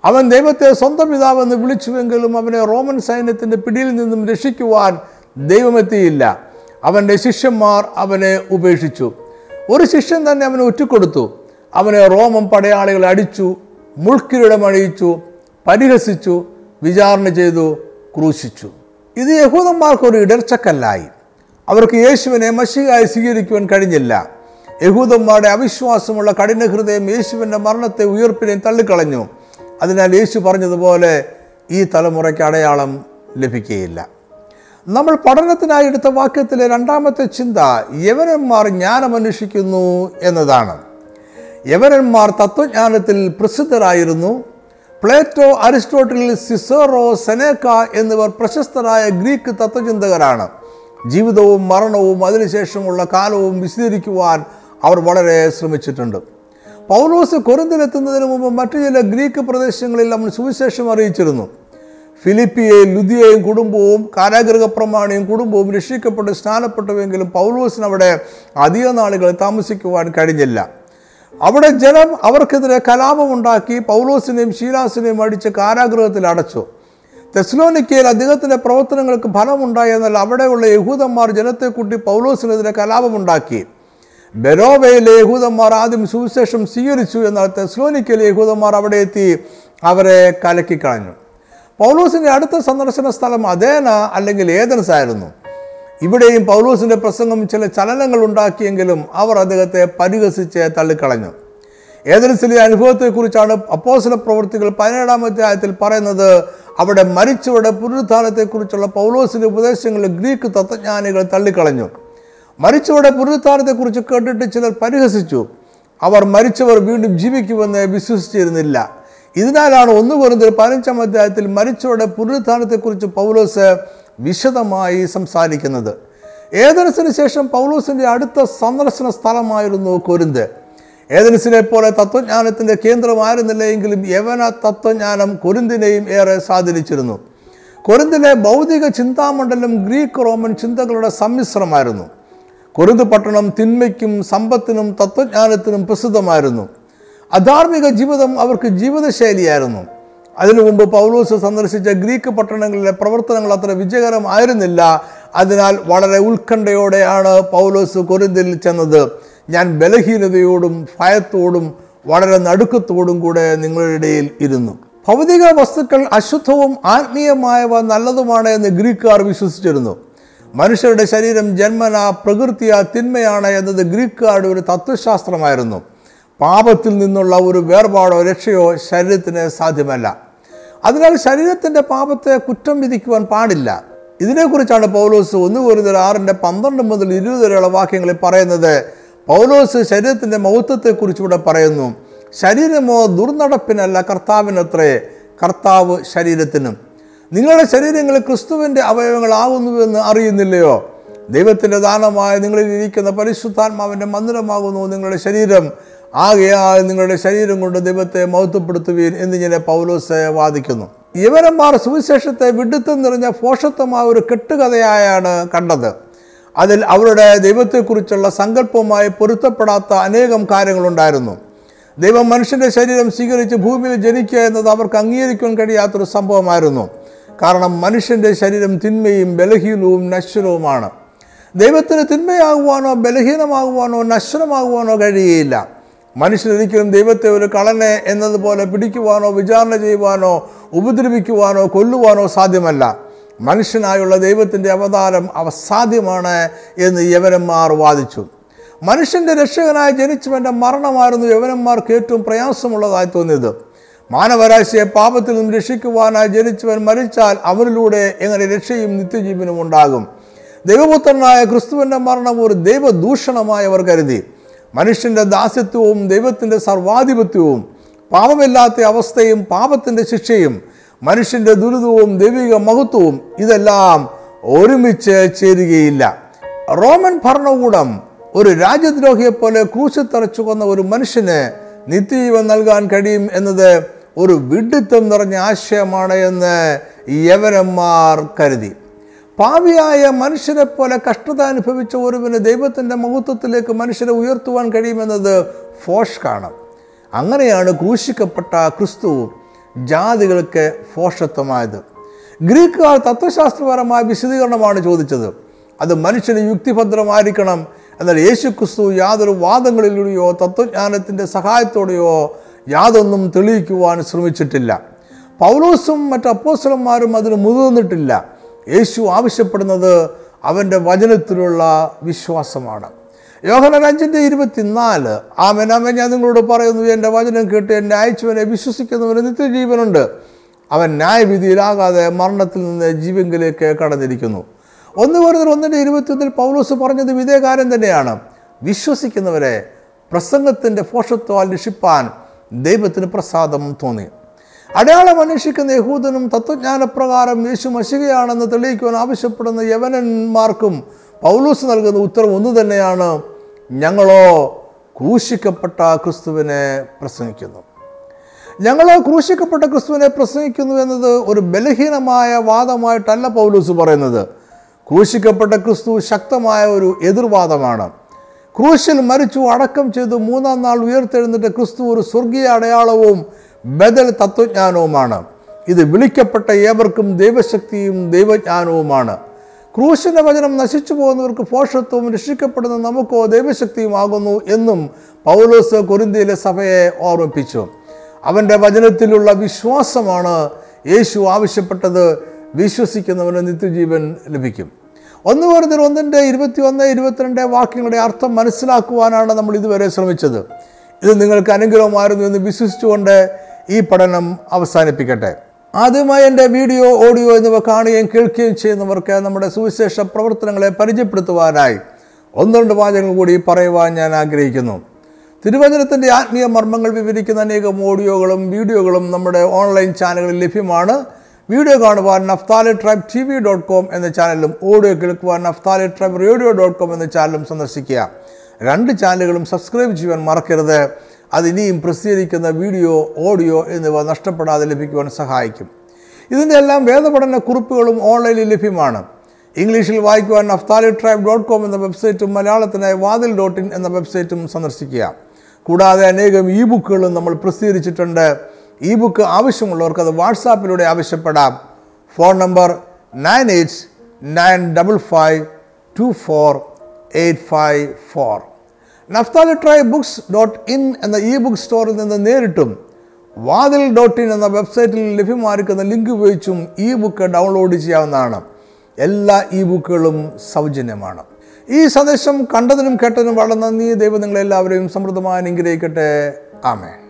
അവൻ ദൈവത്തെ സ്വന്തം പിതാവെന്ന് വിളിച്ചുവെങ്കിലും അവനെ റോമൻ സൈന്യത്തിന്റെ പിടിയിൽ നിന്നും രക്ഷിക്കുവാൻ ദൈവമെത്തിയില്ല. അവന്റെ ശിഷ്യന്മാർ അവനെ ഉപേക്ഷിച്ചു. ഒരു ശിഷ്യൻ തന്നെ അവനെ ഒറ്റിക്കൊടുത്തു. അവനെ റോമൻ പടയാളികൾ അടിച്ചു മുൾക്കിരീടം അണിയിച്ചു പരിഹസിച്ചു വിചാരണ ചെയ്തു ക്രൂശിച്ചു. ഇത് യഹൂദന്മാർക്കൊരു ഇടർച്ചക്കല്ലായി. അവർക്ക് യേശുവിനെ മഷിയായി സ്വീകരിക്കുവാൻ കഴിഞ്ഞില്ല. യഹൂദന്മാരുടെ അവിശ്വാസമുള്ള കഠിന ഹൃദയം യേശുവിന്റെ മരണത്തെ ഉയർപ്പിനെയും തള്ളിക്കളഞ്ഞു. അതിനാൽ യേശു പറഞ്ഞതുപോലെ ഈ തലമുറയ്ക്ക് അടയാളം ലഭിക്കുകയില്ല. നമ്മൾ പഠനത്തിനായി എടുത്ത വാക്യത്തിലെ രണ്ടാമത്തെ ചിന്ത യവനന്മാർ ജ്ഞാനമന്വേഷിക്കുന്നു എന്നതാണ്. യവനന്മാർ തത്വജ്ഞാനത്തിൽ പ്രസിദ്ധരായിരുന്നു. പ്ലേറ്റോ അരിസ്റ്റോട്ടിൽ സിസോറോ സെനേക്ക എന്നിവർ പ്രശസ്തരായ ഗ്രീക്ക് തത്വചിന്തകരാണ്. ജീവിതവും മരണവും അതിനുശേഷമുള്ള കാലവും വിശദീകരിക്കുവാൻ അവർ വളരെ ശ്രമിച്ചിട്ടുണ്ട്. പൗലോസ് കൊറിന്തിലെത്തുന്നതിന് മുമ്പ് മറ്റു ചില ഗ്രീക്ക് പ്രദേശങ്ങളിൽ അവൻ സുവിശേഷം അറിയിച്ചിരുന്നു. ഫിലിപ്പിയെയും ലുദിയയും കുടുംബവും കാരാഗ്രഹ പ്രമാണിയും കുടുംബവും രക്ഷിക്കപ്പെട്ട് സ്നാനപ്പെട്ടുവെങ്കിലും പൗലോസിന് അവിടെ അധിക നാളുകൾ താമസിക്കുവാൻ കഴിഞ്ഞില്ല. അവിടെ ജനം അവർക്കെതിരെ കലാപമുണ്ടാക്കി പൗലോസിനെയും ഷീലാസിനെയും അടിച്ച് കാരാഗൃഹത്തിൽ അടച്ചു. തെസ്ലോനിക്കയിൽ അദ്ദേഹത്തിന്റെ പ്രവർത്തനങ്ങൾക്ക് ഫലമുണ്ടായി എന്നാൽ അവിടെയുള്ള യഹൂദന്മാർ ജനത്തെ കൂട്ടി പൗലോസിനെതിരെ കലാപമുണ്ടാക്കി. ബെരോവയിലെ യഹൂദന്മാർ ആദ്യം സുവിശേഷം സ്വീകരിച്ചു എന്നാൽ തെസ്ലോനിക്കയിലെ യഹൂദന്മാർ അവിടെ എത്തി അവരെ കലക്കിക്കളഞ്ഞു. പൗലോസിന്റെ അടുത്ത സന്ദർശന സ്ഥലം അതേന അല്ലെങ്കിൽ ഏതൻസ് ആയിരുന്നു ഇവിടെയും പൗലോസിന്റെ പ്രസംഗം ചില ചലനങ്ങൾ ഉണ്ടാക്കിയെങ്കിലും അവർ അദ്ദേഹത്തെ പരിഹസിച്ച് തള്ളിക്കളഞ്ഞു. ഏതൻസിലെ അനുഭവത്തെക്കുറിച്ചാണ് അപ്പോസല പ്രവൃത്തികൾ പതിനേഴാം അധ്യായത്തിൽ പറയുന്നത്. അവിടെ മരിച്ചവരുടെ പുനരുദ്ധാനത്തെക്കുറിച്ചുള്ള പൗലോസിന്റെ ഉപദേശങ്ങൾ ഗ്രീക്ക് തത്വജ്ഞാനികൾ തള്ളിക്കളഞ്ഞു. മരിച്ചവരുടെ പുനരുദ്ധാനത്തെക്കുറിച്ച് കേട്ടിട്ട് ചിലർ പരിഹസിച്ചു. അവർ മരിച്ചവർ വീണ്ടും ജീവിക്കുമെന്ന് വിശ്വസിച്ചിരുന്നില്ല. ഇതിനാലാണ് ഒന്നു പറഞ്ഞത് പതിനഞ്ചാം അധ്യായത്തിൽ മരിച്ചവരുടെ പുനരുദ്ധാനത്തെക്കുറിച്ച് പൗലോസ് വിശദമായി സംസാരിക്കുന്നത്. ഏതനസിന് ശേഷം പൗലോസിന്റെ അടുത്ത സന്ദർശന സ്ഥലമായിരുന്നു കൊരിന്ത്. ഏതനസിനെ പോലെ തത്വജ്ഞാനത്തിന്റെ കേന്ദ്രമായിരുന്നില്ല എങ്കിലും യവന തത്വജ്ഞാനം കൊരിന്തിനെയും ഏറെ സ്വാധീനിച്ചിരുന്നു. കൊരിന്തിലെ ഭൗതിക ചിന്താമണ്ഡലം ഗ്രീക്ക് റോമൻ ചിന്തകളുടെ സമ്മിശ്രമായിരുന്നു. കൊരിന്ത് പട്ടണം തിന്മയ്ക്കും സമ്പത്തിനും തത്വജ്ഞാനത്തിനും പ്രസിദ്ധമായിരുന്നു. അധാർമിക ജീവിതം അവർക്ക് ജീവിതശൈലിയായിരുന്നു. അതിനു മുമ്പ് പൗലൂസ് സന്ദർശിച്ച ഗ്രീക്ക് പട്ടണങ്ങളിലെ പ്രവർത്തനങ്ങൾ അത്ര വിജയകരമായിരുന്നില്ല. അതിനാൽ വളരെ ഉത്കണ്ഠയോടെയാണ് പൗലോസ് കൊരിന്തിൽ ചെന്നത്. ഞാൻ ബലഹീനതയോടും ഭയത്തോടും വളരെ നടുക്കത്തോടും കൂടെ നിങ്ങളുടെ ഇടയിൽ ഇരുന്നു. ഭൗതിക വസ്തുക്കൾ അശുദ്ധവും ആത്മീയമായവ നല്ലതുമാണ് എന്ന് ഗ്രീക്കുകാർ വിശ്വസിച്ചിരുന്നു. മനുഷ്യരുടെ ശരീരം ജന്മന പ്രകൃതിയ തിന്മയാണ് എന്നത് ഗ്രീക്കുകാരുടെ ഒരു തത്വശാസ്ത്രമായിരുന്നു. പാപത്തിൽ നിന്നുള്ള ഒരു വേർപാടോ രക്ഷയോ ശരീരത്തിന് സാധ്യമല്ല. അതിനാൽ ശരീരത്തിന്റെ പാപത്തെ കുറ്റം വിധിക്കുവാൻ പാടില്ല. ഇതിനെക്കുറിച്ചാണ് പൗലോസ് ഒന്ന് കൂടുതൽ ആറിന്റെ പന്ത്രണ്ട് മുതൽ ഇരുപത് വരെയുള്ള വാക്യങ്ങളിൽ പറയുന്നത്. പൗലോസ് ശരീരത്തിന്റെ മഹത്വത്തെക്കുറിച്ചുകൂടെ പറയുന്നു. ശരീരമോ ദുർനടപ്പിനല്ല കർത്താവിനത്രേ കർത്താവ് ശരീരത്തിനും. നിങ്ങളുടെ ശരീരങ്ങൾ ക്രിസ്തുവിന്റെ അവയവങ്ങളാകുന്നുവെന്ന് അറിയുന്നില്ലയോ? ദൈവത്തിന്റെ ദാനമായ നിങ്ങളിൽ ഇരിക്കുന്ന പരിശുദ്ധാത്മാവിന്റെ മന്ദിരമാകുന്നു നിങ്ങളുടെ ശരീരം. ആകെയാൽ നിങ്ങളുടെ ശരീരം കൊണ്ട് ദൈവത്തെ മഹത്വപ്പെടുത്തുവീൻ എന്നിങ്ങനെ പൗലോസ് വാദിക്കുന്നു. യവനന്മാർ സുവിശേഷത്തെ വിഡിത്തം നിറഞ്ഞ ഫോഷത്വമായ ഒരു കെട്ടുകഥയായാണ് കണ്ടത്. അതിൽ അവരുടെ ദൈവത്തെക്കുറിച്ചുള്ള സങ്കല്പവുമായി പൊരുത്തപ്പെടാത്ത അനേകം കാര്യങ്ങളുണ്ടായിരുന്നു. ദൈവം മനുഷ്യന്റെ ശരീരം സ്വീകരിച്ച് ഭൂമിയിൽ ജനിക്കുക എന്നത് അവർക്ക് അംഗീകരിക്കാൻ കഴിയാത്തൊരു സംഭവമായിരുന്നു. കാരണം മനുഷ്യന്റെ ശരീരം തിന്മയും ബലഹീനവും നശ്വരവുമാണ്. ദൈവത്തിന് തിന്മയാകുവാനോ ബലഹീനമാകുവാനോ നശ്വരമാകുവാനോ കഴിയുകയില്ല. മനുഷ്യരൊരിക്കലും ദൈവത്തെ ഒരു കളനെ എന്നതുപോലെ പിടിക്കുവാനോ വിചാരണ ചെയ്യുവാനോ ഉപദ്രവിക്കുവാനോ കൊല്ലുവാനോ സാധ്യമല്ല. മനുഷ്യനായുള്ള ദൈവത്തിന്റെ അവതാരം അസാധ്യമാണ് എന്ന് യവനന്മാർ വാദിച്ചു. മനുഷ്യന്റെ രക്ഷകനായി ജനിച്ചവന്റെ മരണമായിരുന്നു യവനന്മാർക്ക് ഏറ്റവും പ്രയാസമുള്ളതായി തോന്നിയത്. മാനവരാശിയെ പാപത്തിൽ നിന്നും രക്ഷിക്കുവാനായി ജനിച്ചവൻ മരിച്ചാൽ അവരിലൂടെ എങ്ങനെ രക്ഷയും നിത്യജീവനും ഉണ്ടാകും? ദൈവപുത്രനായ ക്രിസ്തുവിന്റെ മരണം ഒരു ദൈവദൂഷണമായി അവർ കരുതി. മനുഷ്യന്റെ ദാസ്യത്വവും ദൈവത്തിന്റെ സർവാധിപത്യവും പാപമില്ലാത്ത അവസ്ഥയും പാപത്തിന്റെ ശിക്ഷയും മനുഷ്യന്റെ ദുരിതവും ദൈവിക മഹത്വവും ഇതെല്ലാം ഒരുമിച്ച് ചേരുകയില്ല. റോമൻ ഭരണകൂടം ഒരു രാജ്യദ്രോഹിയെ പോലെ ക്രൂശിൽ കൊന്ന ഒരു മനുഷ്യന് നിത്യജീവൻ നൽകാൻ കഴിയും എന്നത് ഒരു വിഡിത്തം നിറഞ്ഞ ആശയമാണ് എന്ന് യവനന്മാർ കരുതി. പാവിയായ മനുഷ്യരെ പോലെ കഷ്ടത അനുഭവിച്ച ഒരുവിന് ദൈവത്തിന്റെ മഹത്വത്തിലേക്ക് മനുഷ്യരെ ഉയർത്തുവാൻ കഴിയുമെന്നത് ഫോഷ്കാണ്. അങ്ങനെയാണ് ക്രൂശിക്കപ്പെട്ട ക്രിസ്തു ജാതികൾക്ക് ഫോഷത്വമായത്. ഗ്രീക്കുകാർ തത്വശാസ്ത്രപരമായ വിശദീകരണമാണ് ചോദിച്ചത്. അത് മനുഷ്യന് യുക്തിഭദ്രമായിരിക്കണം എന്നാൽ യേശു ക്രിസ്തു യാതൊരു വാദങ്ങളിലൂടെയോ തത്വജ്ഞാനത്തിന്റെ സഹായത്തോടെയോ യാതൊന്നും തെളിയിക്കുവാൻ ശ്രമിച്ചിട്ടില്ല. പൗലോസും മറ്റ് അപ്പോസ്റ്റലന്മാരും അതിന് മുതിർന്നിട്ടില്ല. യേശു ആവശ്യപ്പെടുന്നത് അവന്റെ വചനത്തിലുള്ള വിശ്വാസമാണ്. യോഹനൻ അഞ്ചിന്റെ ഇരുപത്തിനാല് ആമൻ ഞാൻ നിങ്ങളോട് പറയുന്നു എന്റെ വചനം കേട്ട് എന്നെ അയച്ചവനെ വിശ്വസിക്കുന്നവന് നിത്യജീവനുണ്ട്. അവൻ ന്യായവിധിയിലാകാതെ മരണത്തിൽ നിന്ന് ജീവങ്കിലേക്ക് കടന്നിരിക്കുന്നു. ഒന്ന് വെറുതെ ഒന്നിന്റെ ഇരുപത്തിയൊന്നിൽ പൗലോസ് പറഞ്ഞത് ഇതേ കാര്യം തന്നെയാണ്. വിശ്വസിക്കുന്നവരെ പ്രസംഗത്തിന്റെ പോഷത്വം രക്ഷിപ്പാൻ ദൈവത്തിന് പ്രസാദം തോന്നി. അടയാളം അന്വേഷിക്കുന്ന യഹൂദനും തത്വജ്ഞാനപ്രകാരം യേശു മഷികയാണെന്ന് തെളിയിക്കുവാൻ ആവശ്യപ്പെടുന്ന യവനന്മാർക്കും പൗലൂസ് നൽകുന്ന ഉത്തരം ഒന്നു തന്നെയാണ്. ഞങ്ങളോ ക്രൂശിക്കപ്പെട്ട ക്രിസ്തുവിനെ പ്രസംഗിക്കുന്നു. ഞങ്ങളോ ക്രൂശിക്കപ്പെട്ട ക്രിസ്തുവിനെ പ്രസംഗിക്കുന്നു എന്നത് ഒരു ബലഹീനമായ വാദമായിട്ടല്ല പൗലൂസ് പറയുന്നത്. ക്രൂശിക്കപ്പെട്ട ക്രിസ്തു ശക്തമായ ഒരു എതിർവാദമാണ്. ക്രൂശിൽ മരിച്ചു അടക്കം ചെയ്തു മൂന്നാം നാൾ ഉയർത്തെഴുന്നിട്ട് ക്രിസ്തു ഒരു സ്വർഗീയ അടയാളവും ബദൽ തത്വജ്ഞാനവുമാണ്. ഇത് വിളിക്കപ്പെട്ട ഏവർക്കും ദൈവശക്തിയും ദൈവജ്ഞാനവുമാണ്. ക്രൂശിന്റെ വചനം നശിച്ചു പോകുന്നവർക്ക് പോഷത്വവും രക്ഷിക്കപ്പെടുന്ന നമുക്കോ ദൈവശക്തിയും ആകുന്നു എന്നും പൗലോസ് കൊരിന്തിയിലെ സഭയെ ഓർമ്മിപ്പിച്ചു. അവന്റെ വചനത്തിലുള്ള വിശ്വാസമാണ് യേശു ആവശ്യപ്പെട്ടത് വിശ്വസിക്കുന്നവന് നിത്യജീവൻ ലഭിക്കും. ഒന്ന് പറഞ്ഞ ഒന്നിന്റെ ഇരുപത്തി ഒന്ന് ഇരുപത്തിരണ്ട് വാക്യങ്ങളുടെ അർത്ഥം മനസ്സിലാക്കുവാനാണ് നമ്മൾ ഇതുവരെ ശ്രമിച്ചത്. ഇത് നിങ്ങൾക്ക് അനുഗ്രഹമായിരുന്നു എന്ന് വിശ്വസിച്ചുകൊണ്ട് ഈ പഠനം അവസാനിപ്പിക്കട്ടെ. ആദ്യമായി എന്റെ വീഡിയോ ഓഡിയോ എന്നിവ കാണുകയും കേൾക്കുകയും ചെയ്യുന്നവർക്ക് നമ്മുടെ സുവിശേഷ പ്രവർത്തനങ്ങളെ പരിചയപ്പെടുത്തുവാനായി ഒന്ന് രണ്ട് വാചകങ്ങൾ കൂടി പറയുവാൻ ഞാൻ ആഗ്രഹിക്കുന്നു. തിരുവചനത്തിന്റെ ആത്മീയ മർമ്മങ്ങൾ വിവരിക്കുന്ന അനേകം ഓഡിയോകളും വീഡിയോകളും നമ്മുടെ ഓൺലൈൻ ചാനലുകളിൽ ലഭ്യമാണ്. വീഡിയോ കാണുവാൻ Naphtali tribe T V dot com എന്ന ചാനലും ഓഡിയോ കേൾക്കുവാൻ Naphtali tribe radio dot com എന്ന ചാനലും സന്ദർശിക്കുക. രണ്ട് ചാനലുകളും സബ്സ്ക്രൈബ് ചെയ്യുവാൻ മറക്കരുത്. അത് ഇനിയും പ്രസിദ്ധീകരിക്കുന്ന വീഡിയോ ഓഡിയോ എന്നിവ നഷ്ടപ്പെടാതെ ലഭിക്കുവാൻ സഹായിക്കും. ഇതിന്റെ എല്ലാം വേദപഠന കുറിപ്പുകളും ഓൺലൈനിൽ ലഭ്യമാണ്. ഇംഗ്ലീഷിൽ വായിക്കുവാൻ അഫ്താലി ട്രൈബ് ഡോട്ട് കോം എന്ന വെബ്സൈറ്റും മലയാളത്തിനായി വാതിൽ ഡോട്ട് ഇൻ എന്ന വെബ്സൈറ്റും സന്ദർശിക്കുക. കൂടാതെ അനേകം ഇ ബുക്കുകളും നമ്മൾ പ്രസിദ്ധീകരിച്ചിട്ടുണ്ട്. ഇ ബുക്ക് ആവശ്യമുള്ളവർക്ക് അത് വാട്സാപ്പിലൂടെ ആവശ്യപ്പെടാം. Phone number nine eight nine double five two four eight five four. Naphtali try books dot in എന്ന ഇ ബുക്ക് സ്റ്റോറിൽ നിന്ന് നേരിട്ടും വാതിൽ ഡോട്ട് ഇൻ എന്ന വെബ്സൈറ്റിൽ ലഭ്യമായിരിക്കുന്ന ലിങ്ക് ഉപയോഗിച്ചും ഇ ബുക്ക് ഡൗൺലോഡ് ചെയ്യാവുന്നതാണ്. എല്ലാ ഇ ബുക്കുകളും സൗജന്യമാണ്. ഈ സന്ദേശം കണ്ടതിനും കേട്ടതിനും വളരെ നന്ദി ദൈവം നിങ്ങളെല്ലാവരെയും സമൃദ്ധമായി അനുഗ്രഹിക്കട്ടെ. ആമേ